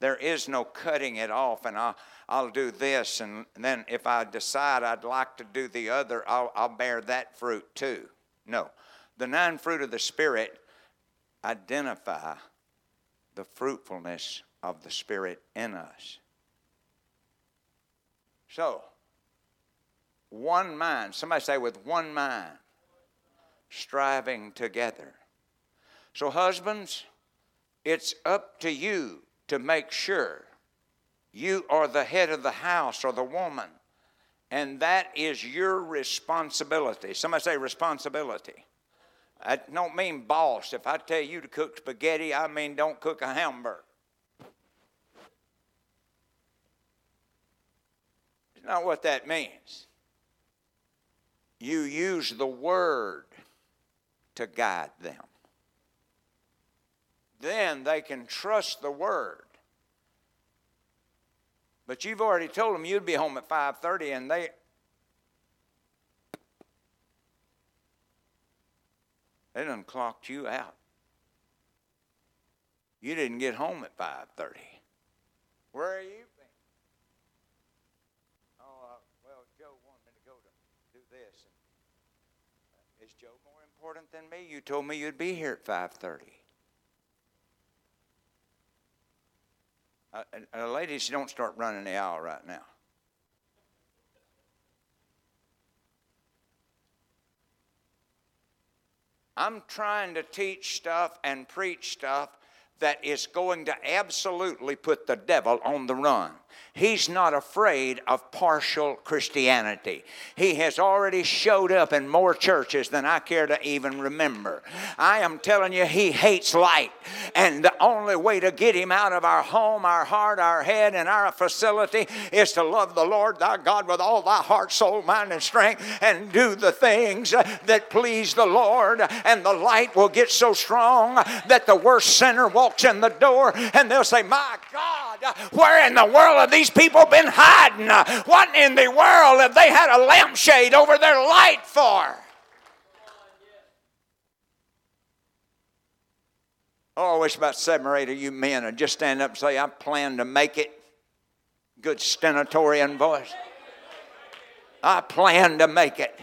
There is no cutting it off, and I'll, I'll do this, and then if I decide I'd like to do the other, I'll, I'll bear that fruit too. No. The nine fruit of the Spirit identify the fruitfulness of the Spirit in us. So, one mind, somebody say, with one mind, striving together. So, husbands, it's up to you to make sure you are the head of the house or the woman, and that is your responsibility. Somebody say responsibility. I don't mean boss. If I tell you to cook spaghetti, I mean don't cook a hamburger. It's not what that means. You use the word to guide them then they can trust the word. But you've already told them you'd be home at 5:30 and they they done clocked you out. You didn't get home at 5:30. Where are you? Oh, uh, well, Joe wanted me to go to do this. And, uh, is Joe more important than me? You told me you'd be here at 5:30. Uh, uh, ladies, don't start running the aisle right now. I'm trying to teach stuff and preach stuff that is going to absolutely put the devil on the run. He's not afraid of partial Christianity. He has already showed up in more churches than I care to even remember. I am telling you, he hates light. And the only way to get him out of our home, our heart, our head, and our facility is to love the Lord thy God with all thy heart, soul, mind, and strength and do the things that please the Lord. And the light will get so strong that the worst sinner walks in the door and they'll say, My God, where in the world have these people been hiding? What in the world have they had a lampshade over their light for? Oh, I wish about seven or eight of you men would just stand up and say, I plan to make it. Good stentorian voice. I plan to make it.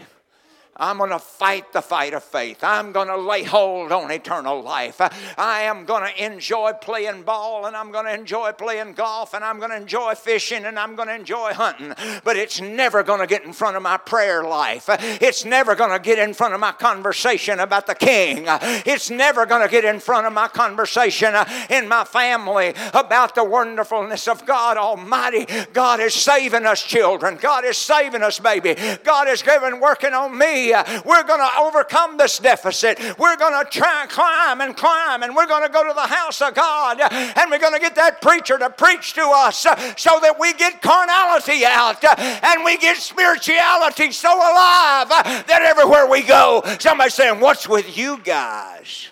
I'm going to fight the fight of faith. I'm going to lay hold on eternal life. I am going to enjoy playing ball and I'm going to enjoy playing golf and I'm going to enjoy fishing and I'm going to enjoy hunting. But it's never going to get in front of my prayer life. It's never going to get in front of my conversation about the king. It's never going to get in front of my conversation in my family about the wonderfulness of God Almighty. God is saving us, children. God is saving us, baby. God is giving working on me. Uh, we're going to overcome this deficit. We're going to try and climb and climb, and we're going to go to the house of God, uh, and we're going to get that preacher to preach to us uh, so that we get carnality out and we get spirituality so alive that everywhere we go, somebody's saying, What's with you guys?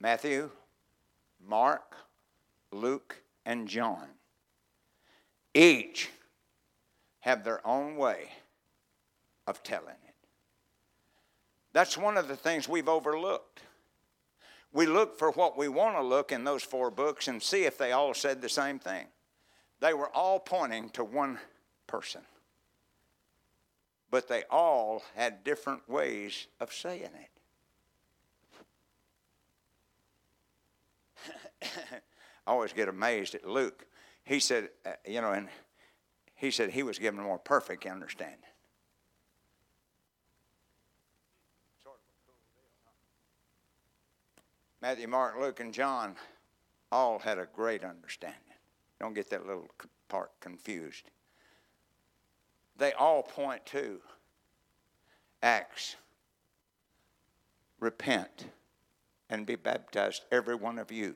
Matthew, Mark, Luke, and John each have their own way of telling it. That's one of the things we've overlooked. We look for what we want to look in those four books and see if they all said the same thing. They were all pointing to one person, but they all had different ways of saying it. I always get amazed at Luke. He said, uh, you know, and he said he was given a more perfect understanding. Matthew, Mark, Luke, and John all had a great understanding. Don't get that little part confused. They all point to Acts. Repent and be baptized, every one of you,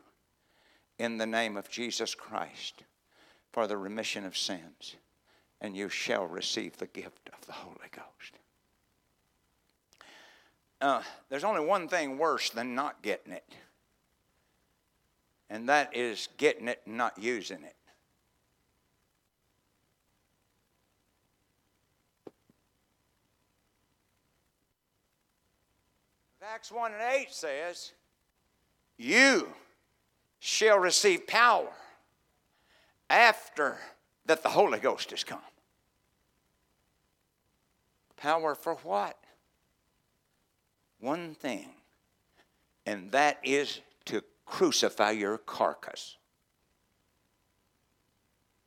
in the name of Jesus Christ for the remission of sins, and you shall receive the gift of the Holy Ghost. Uh, there's only one thing worse than not getting it, and that is getting it and not using it. Acts 1 and 8 says, You shall receive power after that the Holy Ghost has come. Power for what? One thing, and that is to crucify your carcass.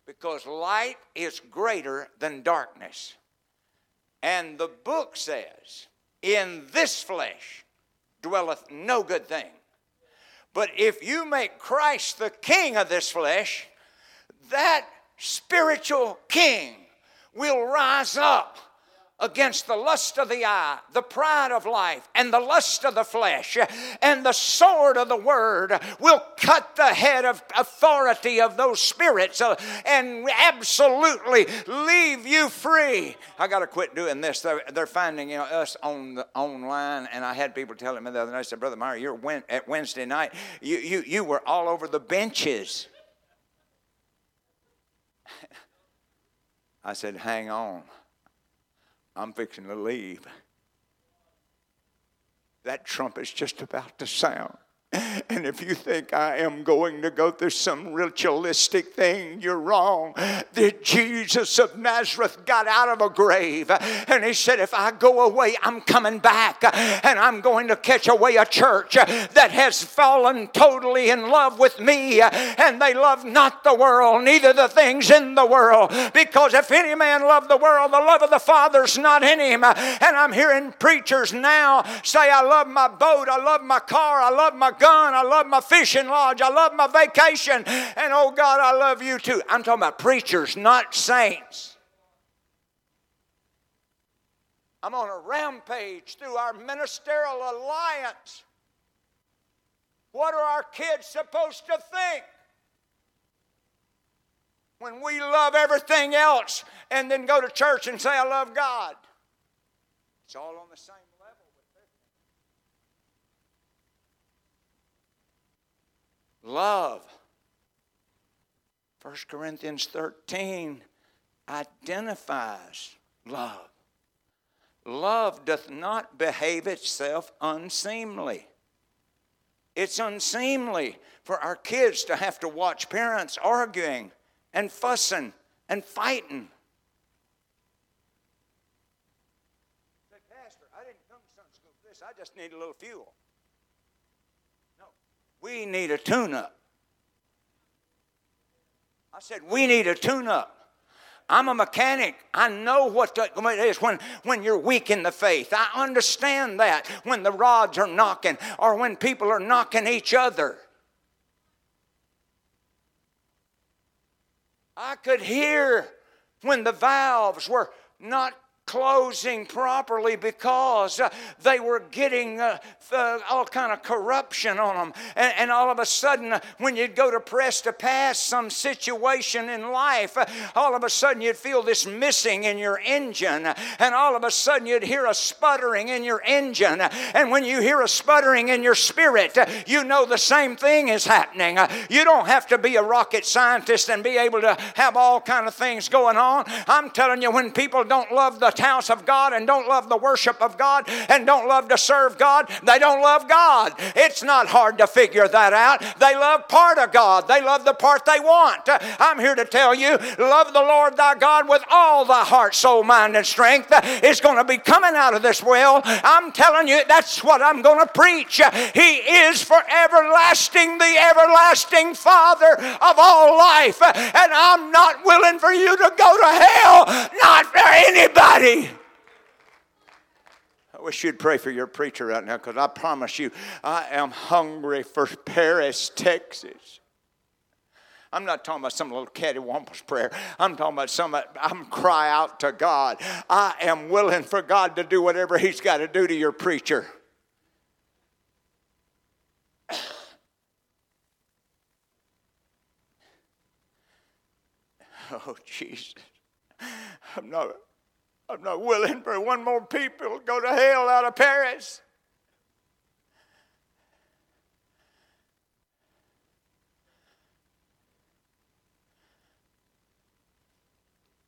Because light is greater than darkness. And the book says, In this flesh dwelleth no good thing. But if you make Christ the king of this flesh, that spiritual king will rise up against the lust of the eye, the pride of life, and the lust of the flesh. And the sword of the word will cut the head of authority of those spirits uh, and absolutely leave you free. I got to quit doing this. They're, they're finding you know, us on the online, and I had people telling me the other night, I said, Brother Meyer, you're at Wednesday night, you, you, you were all over the benches. I said, hang on. I'm fixing to leave. That trumpet's just about to sound. And if you think I am going to go through some ritualistic thing, you're wrong. The Jesus of Nazareth got out of a grave and he said, If I go away, I'm coming back and I'm going to catch away a church that has fallen totally in love with me and they love not the world, neither the things in the world. Because if any man love the world, the love of the Father's not in him. And I'm hearing preachers now say, I love my boat, I love my car, I love my gun, I love my fishing lodge, I love my vacation, and oh God, I love you too. I'm talking about preachers, not saints. I'm on a rampage through our ministerial alliance. What are our kids supposed to think? When we love everything else and then go to church and say, I love God. It's all on the same Love. 1 Corinthians 13 identifies love. Love doth not behave itself unseemly. It's unseemly for our kids to have to watch parents arguing and fussing and fighting. Pastor, I didn't come to Sunday school for this. I just need a little fuel. We need a tune up. I said, We need a tune up. I'm a mechanic. I know what it is when, when you're weak in the faith. I understand that when the rods are knocking or when people are knocking each other. I could hear when the valves were not closing properly because uh, they were getting uh, uh, all kind of corruption on them and, and all of a sudden uh, when you'd go to press to pass some situation in life uh, all of a sudden you'd feel this missing in your engine and all of a sudden you'd hear a sputtering in your engine and when you hear a sputtering in your spirit you know the same thing is happening you don't have to be a rocket scientist and be able to have all kind of things going on. I'm telling you when people don't love the house of God and don't love the worship of God and don't love to serve God, they don't love God. It's not hard to figure that out. They love part of God, they love the part they want. I'm here to tell you love the Lord thy God with all thy heart, soul, mind, and strength. Is going to be coming out of this well. I'm telling you, that's what I'm going to preach. He is for everlasting, the everlasting Father of all life. And I'm not willing for you to go to hell, not for anybody. I wish you'd pray for your preacher right now because I promise you, I am hungry for Paris, Texas. I'm not talking about some little cattywampus prayer. I'm talking about some, I'm cry out to God. I am willing for God to do whatever He's got to do to your preacher. Oh, Jesus. I'm not, I'm not willing for one more people to go to hell out of Paris.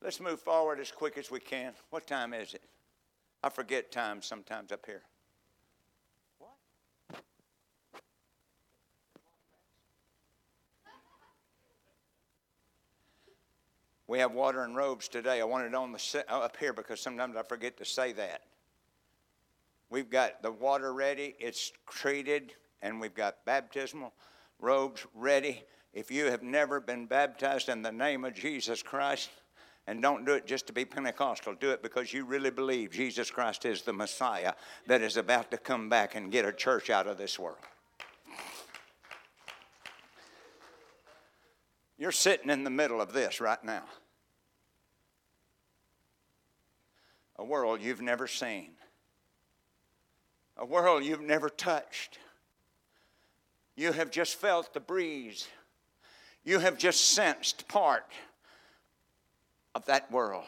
Let's move forward as quick as we can. What time is it? I forget time sometimes up here. We have water and robes today. I want it on the uh, up here because sometimes I forget to say that. We've got the water ready, it's treated, and we've got baptismal robes ready. If you have never been baptized in the name of Jesus Christ, and don't do it just to be Pentecostal. Do it because you really believe Jesus Christ is the Messiah that is about to come back and get a church out of this world. You're sitting in the middle of this right now. A world you've never seen, a world you've never touched. You have just felt the breeze, you have just sensed part of that world.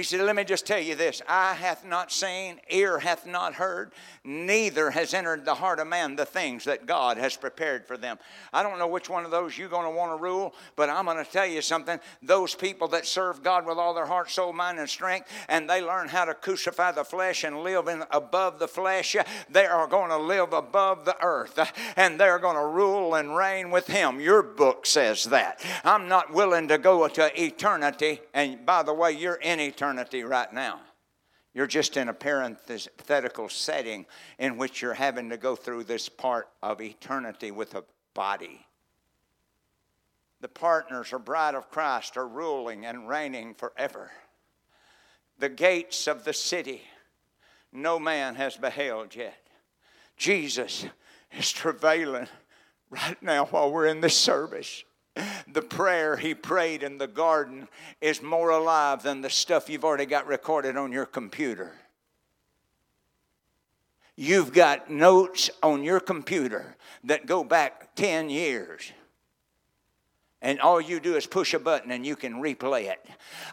He said, Let me just tell you this eye hath not seen, ear hath not heard, neither has entered the heart of man the things that God has prepared for them. I don't know which one of those you're going to want to rule, but I'm going to tell you something. Those people that serve God with all their heart, soul, mind, and strength, and they learn how to crucify the flesh and live in, above the flesh, they are going to live above the earth, and they're going to rule and reign with Him. Your book says that. I'm not willing to go to eternity, and by the way, you're in eternity eternity right now. You're just in a parenthetical setting in which you're having to go through this part of eternity with a body. The partners or bride of Christ are ruling and reigning forever. The gates of the city no man has beheld yet. Jesus is travailing right now while we're in this service. The prayer he prayed in the garden is more alive than the stuff you've already got recorded on your computer. You've got notes on your computer that go back 10 years and all you do is push a button and you can replay it.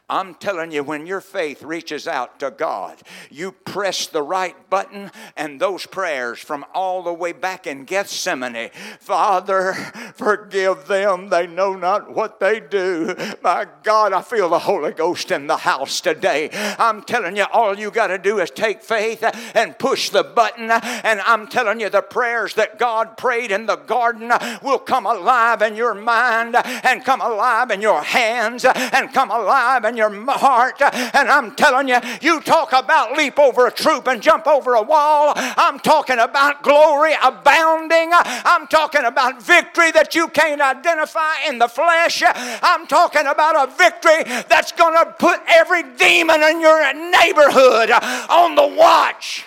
I'm telling you, when your faith reaches out to God, you press the right button, and those prayers from all the way back in Gethsemane Father, forgive them, they know not what they do. My God, I feel the Holy Ghost in the house today. I'm telling you, all you got to do is take faith and push the button, and I'm telling you, the prayers that God prayed in the garden will come alive in your mind and come alive in your hands and come alive in your heart. And I'm telling you, you talk about leap over a troop and jump over a wall. I'm talking about glory abounding. I'm talking about victory that you can't identify in the flesh. I'm talking about a victory that's going to put every demon in your neighborhood on the watch.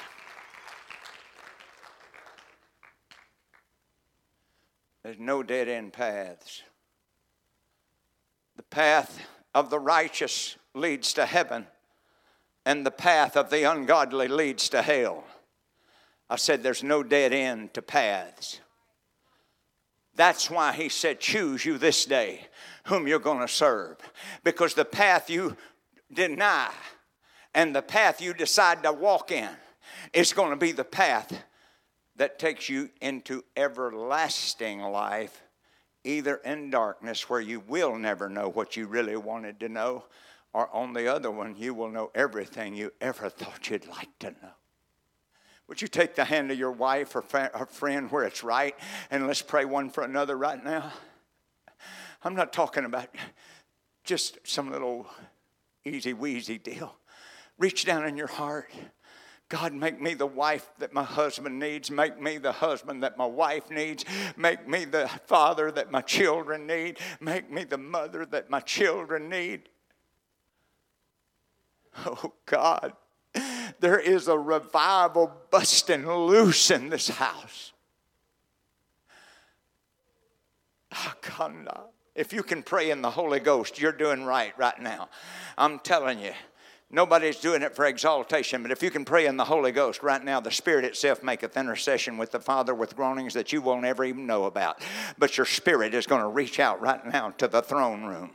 There's no dead end paths. Path of the righteous leads to heaven, and the path of the ungodly leads to hell. I said there's no dead end to paths. That's why he said, Choose you this day whom you're going to serve. Because the path you deny and the path you decide to walk in is going to be the path that takes you into everlasting life either in darkness where you will never know what you really wanted to know, Or on the other one, you will know everything you ever thought you'd like to know. Would you take the hand of your wife or, fa- friend where it's right and let's pray one for another right now? I'm not talking about just some little easy weasy deal. Reach down in your heart. God, make me the wife that my husband needs. Make me the husband that my wife needs. Make me the father that my children need. Make me the mother that my children need. Oh, God, there is a revival busting loose in this house. If you can pray in the Holy Ghost, you're doing right right now. I'm telling you. Nobody's doing it for exaltation, but if you can pray in the Holy Ghost right now, the Spirit itself maketh intercession with the Father with groanings that you won't ever even know about. But your spirit is going to reach out right now to the throne room.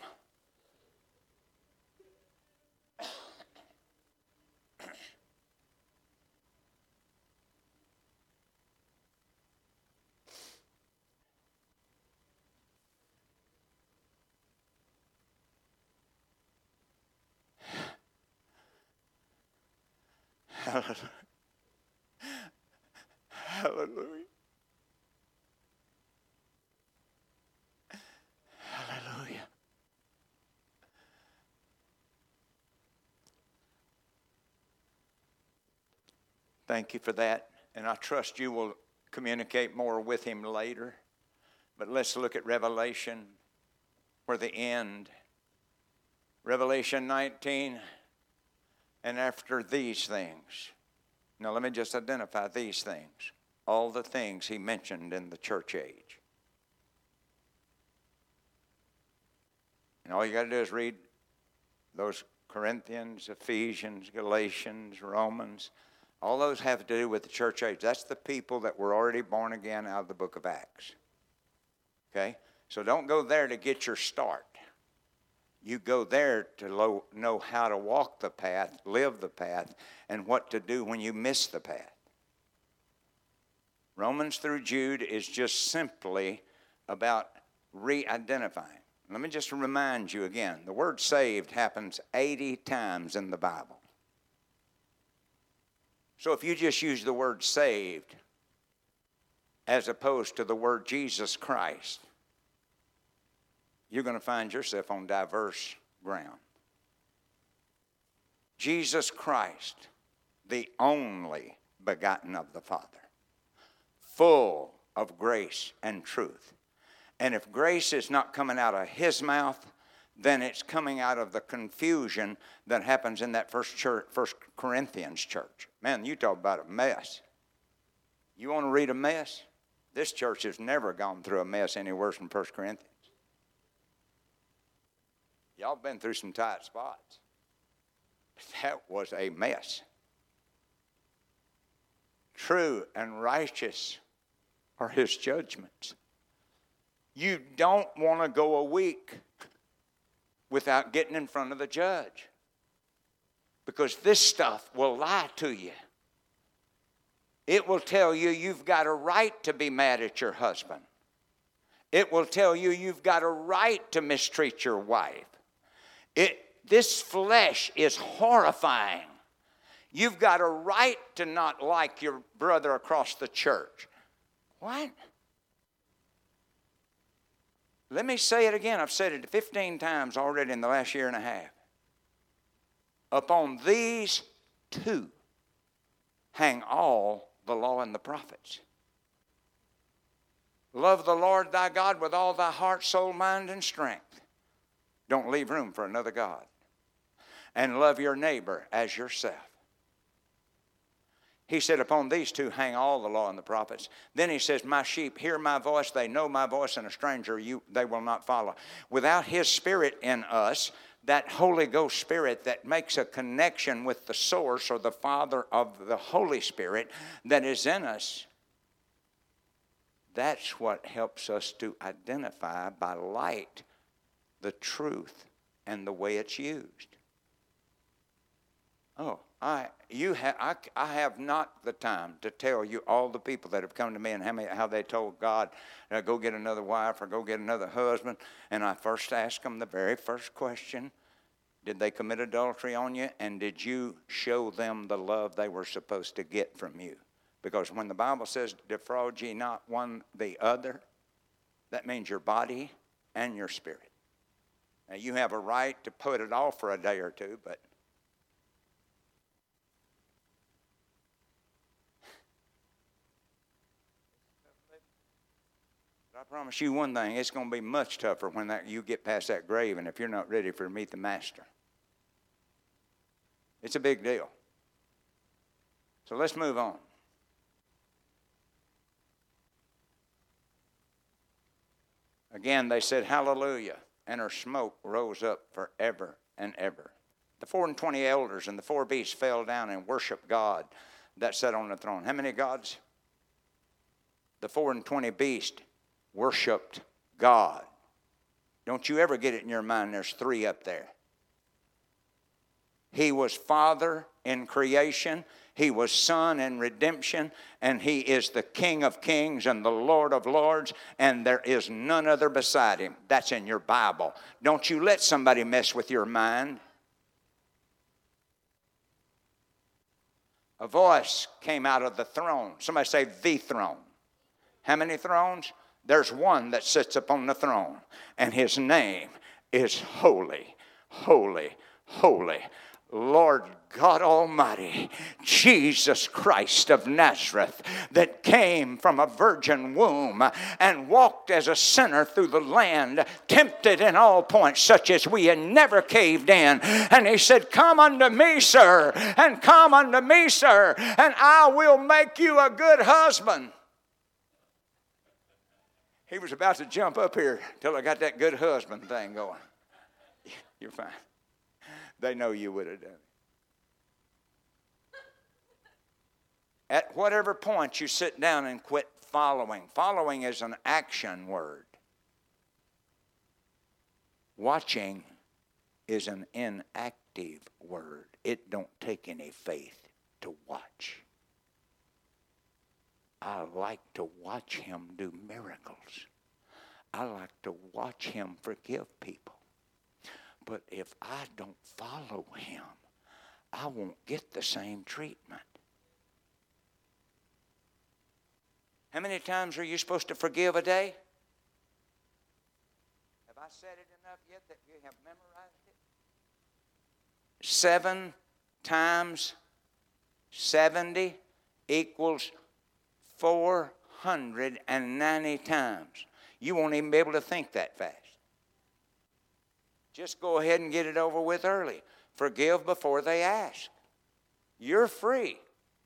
Hallelujah. Hallelujah. Hallelujah. Thank you for that. And I trust you will communicate more with him later. But let's look at Revelation for the end. Revelation 19. And after these things, now let me just identify these things, all the things he mentioned in the church age. And all you got to do is read those Corinthians, Ephesians, Galatians, Romans. All those have to do with the church age. That's the people that were already born again out of the book of Acts. Okay? So don't go there to get your start. You go there to lo- know how to walk the path, live the path, and what to do when you miss the path. Romans through Jude is just simply about re identifying. Let me just remind you again the word saved happens 80 times in the Bible. So if you just use the word saved as opposed to the word Jesus Christ, you're going to find yourself on diverse ground. Jesus Christ, the only begotten of the Father, full of grace and truth. And if grace is not coming out of his mouth, then it's coming out of the confusion that happens in that first church, first Corinthians church. Man, you talk about a mess. You want to read a mess? This church has never gone through a mess any worse than First Corinthians. Y'all been through some tight spots. That was a mess. True and righteous are his judgments. You don't want to go a week without getting in front of the judge because this stuff will lie to you. It will tell you you've got a right to be mad at your husband. It will tell you you've got a right to mistreat your wife. It, this flesh is horrifying. You've got a right to not like your brother across the church. What? Let me say it again. I've said it 15 times already in the last year and a half. Upon these two hang all the law and the prophets. Love the Lord thy God with all thy heart, soul, mind, and strength. Don't leave room for another God. And love your neighbor as yourself. He said, Upon these two hang all the law and the prophets. Then he says, My sheep hear my voice, they know my voice, and a stranger you, they will not follow. Without his spirit in us, that Holy Ghost Spirit that makes a connection with the source or the Father of the Holy Spirit that is in us, that's what helps us to identify by light the truth and the way it's used. Oh, I, you ha- I, I have not the time to tell you all the people that have come to me and how, many, how they told God, go get another wife or go get another husband. And I first ask them the very first question Did they commit adultery on you? And did you show them the love they were supposed to get from you? Because when the Bible says, defraud ye not one the other, that means your body and your spirit. Now, you have a right to put it off for a day or two, but I promise you one thing, it's going to be much tougher when that, you get past that grave and if you're not ready for to meet the master. It's a big deal. So let's move on. Again, they said, Hallelujah, and her smoke rose up forever and ever. The four and twenty elders and the four beasts fell down and worshiped God that sat on the throne. How many gods? The four and twenty beasts worshiped God. Don't you ever get it in your mind there's three up there. He was Father in creation, He was Son in redemption, and He is the King of kings and the Lord of lords, and there is none other beside Him. That's in your Bible. Don't you let somebody mess with your mind. A voice came out of the throne. Somebody say, the throne. How many thrones? There's one that sits upon the throne, and his name is Holy, Holy, Holy. Lord God Almighty, Jesus Christ of Nazareth, that came from a virgin womb and walked as a sinner through the land, tempted in all points, such as we had never caved in. And he said, Come unto me, sir, and come unto me, sir, and I will make you a good husband. He was about to jump up here till I got that good husband thing going. You're fine. They know you would have done it. At whatever point you sit down and quit following, following is an action word. Watching is an inactive word. It don't take any faith to watch. I like to watch him do miracles. I like to watch him forgive people. But if I don't follow him, I won't get the same treatment. How many times are you supposed to forgive a day? Have I said it enough yet that you have memorized it? Seven times 70 equals 490 times. You won't even be able to think that fast. Just go ahead and get it over with early. Forgive before they ask. You're free.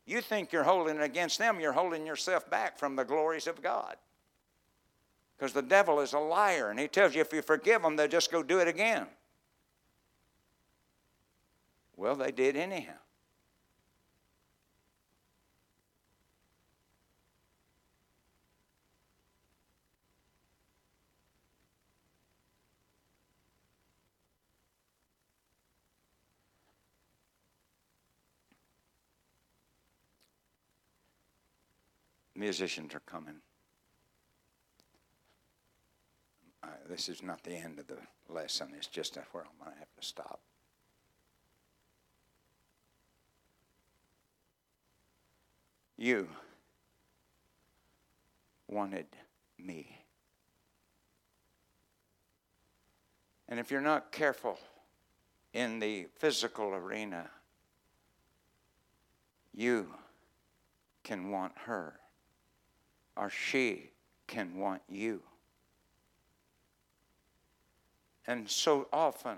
You think you're holding against them, you're holding yourself back from the glories of God. Because the devil is a liar, and he tells you if you forgive them, they'll just go do it again. Well, they did anyhow. Musicians are coming. Uh, this is not the end of the lesson, it's just where I'm going to have to stop. You wanted me. And if you're not careful in the physical arena, you can want her or she can want you. And so often,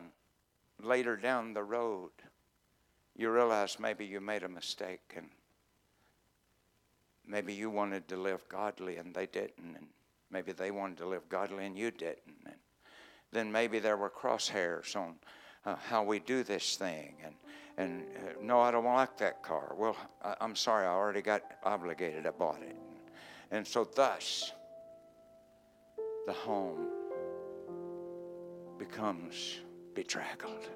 later down the road, you realize maybe you made a mistake and maybe you wanted to live godly and they didn't, and maybe they wanted to live godly and you didn't. And then maybe there were crosshairs on uh, how we do this thing. And, and uh, no, I don't like that car. Well, I, I'm sorry, I already got obligated, I bought it. And so, thus, the home becomes bedraggled.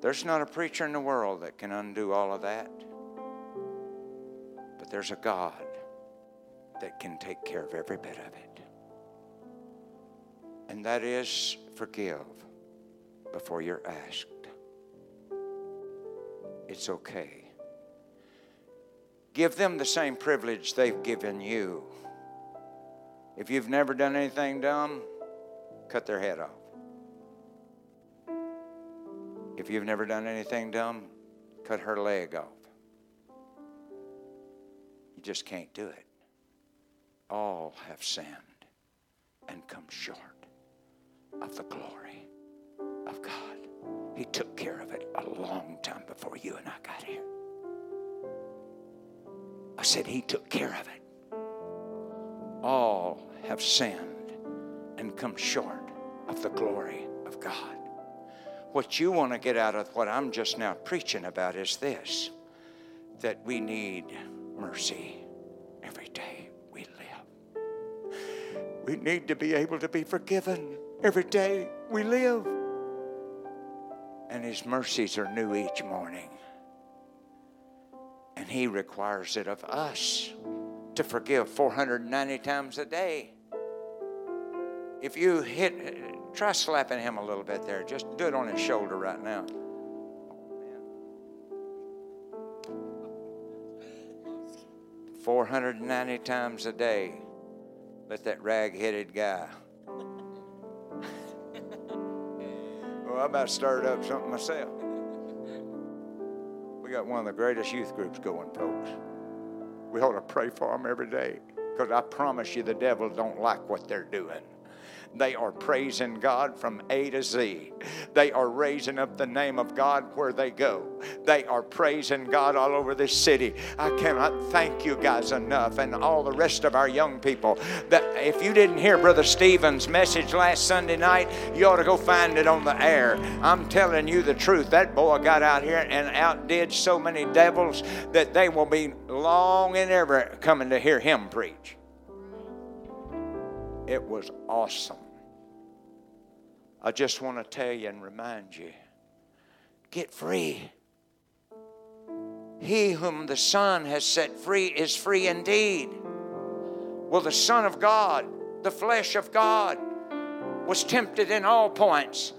There's not a preacher in the world that can undo all of that, but there's a God that can take care of every bit of it. And that is forgive before you're asked. It's okay. Give them the same privilege they've given you. If you've never done anything dumb, cut their head off. If you've never done anything dumb, cut her leg off. You just can't do it. All have sinned and come short of the glory of God. He took care of it a long time before you and I got here. I said, He took care of it. All have sinned and come short of the glory of God. What you want to get out of what I'm just now preaching about is this that we need mercy every day we live. We need to be able to be forgiven every day we live. And His mercies are new each morning. And He requires it of us to forgive 490 times a day. If you hit, try slapping Him a little bit there. Just do it on His shoulder right now. 490 times a day. Let that rag headed guy. well, oh, I about started up something myself. Got one of the greatest youth groups going, folks. We ought to pray for them every day because I promise you the devil don't like what they're doing. They are praising God from A to Z. They are raising up the name of God where they go. They are praising God all over this city. I cannot thank you guys enough and all the rest of our young people that if you didn't hear Brother Stephen's message last Sunday night, you ought to go find it on the air. I'm telling you the truth. That boy got out here and outdid so many devils that they will be long and ever coming to hear him preach. It was awesome. I just want to tell you and remind you get free. He whom the Son has set free is free indeed. Well, the Son of God, the flesh of God, was tempted in all points.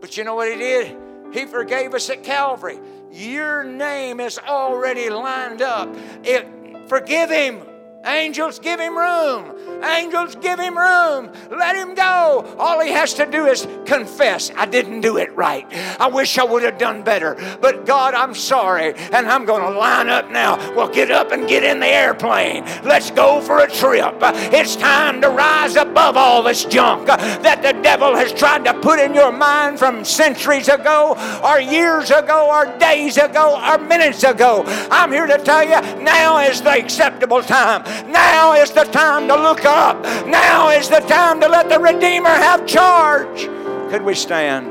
But you know what He did? He forgave us at Calvary. Your name is already lined up. It, forgive Him. Angels, give him room. Angels, give him room. Let him go. All he has to do is confess, I didn't do it right. I wish I would have done better. But God, I'm sorry. And I'm going to line up now. Well, get up and get in the airplane. Let's go for a trip. It's time to rise above all this junk that the devil has tried to put in your mind from centuries ago, or years ago, or days ago, or minutes ago. I'm here to tell you now is the acceptable time. Now is the time to look up. Now is the time to let the Redeemer have charge. Could we stand?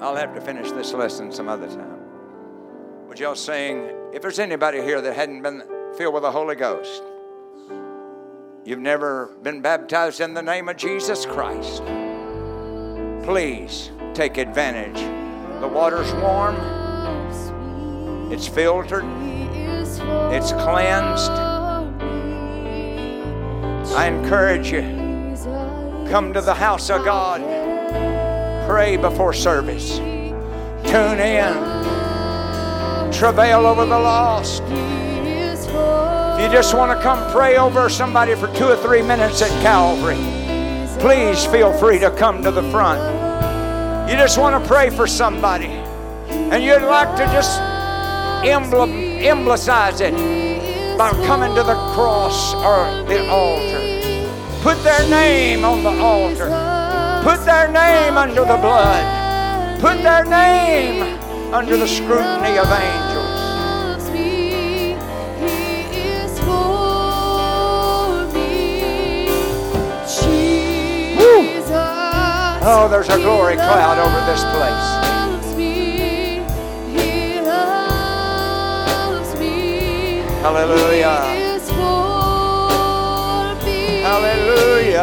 I'll have to finish this lesson some other time. Would y'all sing? If there's anybody here that hadn't been filled with the Holy Ghost, you've never been baptized in the name of Jesus Christ, please take advantage. The water's warm, it's filtered, it's cleansed. I encourage you, come to the house of God. Pray before service. Tune in. Travail over the lost. If you just want to come pray over somebody for two or three minutes at Calvary, please feel free to come to the front. You just want to pray for somebody, and you'd like to just emblem, emblasize it by coming to the cross or the altar. Put their name on the altar. Put their name under the blood. Put their name under the scrutiny of angels. Oh, there's a glory cloud over this place. Hallelujah. Hallelujah.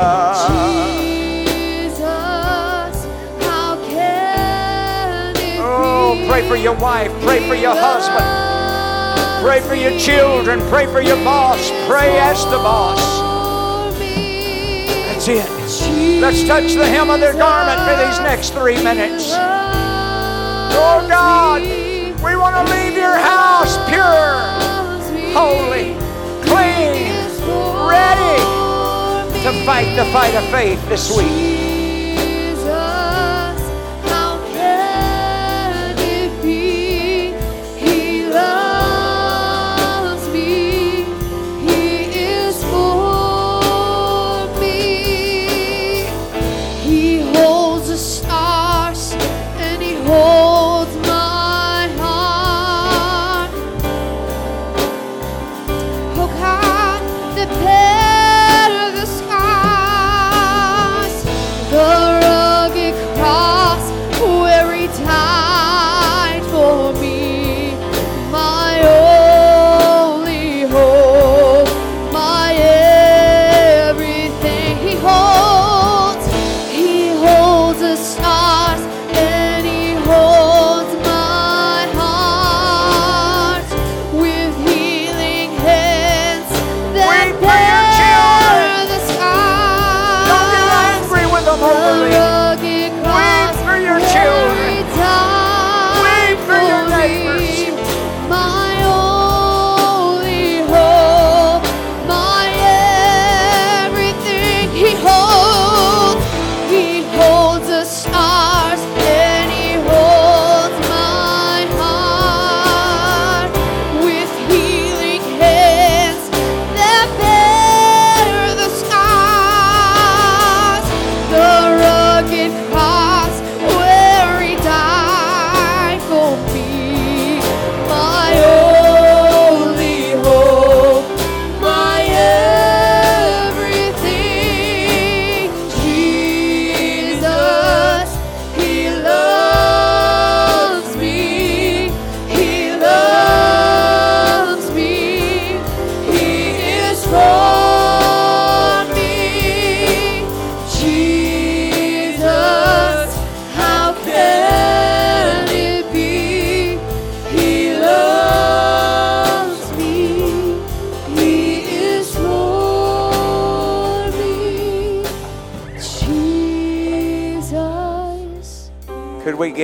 Oh, pray for your wife, pray for your husband, pray for your children, pray for your boss, pray as the boss. That's it. Let's touch the hem of their garment for these next three minutes. Oh God, we want to leave your house pure holy, clean, ready to fight the fight of faith this week.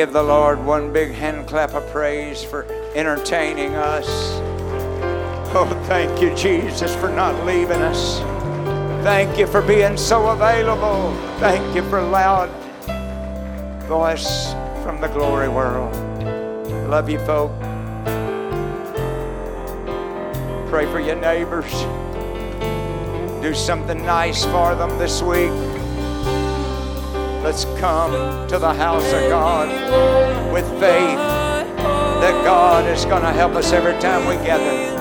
give the Lord one big hand clap of praise for entertaining us. Oh, thank you, Jesus, for not leaving us. Thank you for being so available. Thank you for loud voice from the glory world. Love you, folk. Pray for your neighbors. Do something nice for them this week. Let's come to the house of God with faith that God is going to help us every time we gather.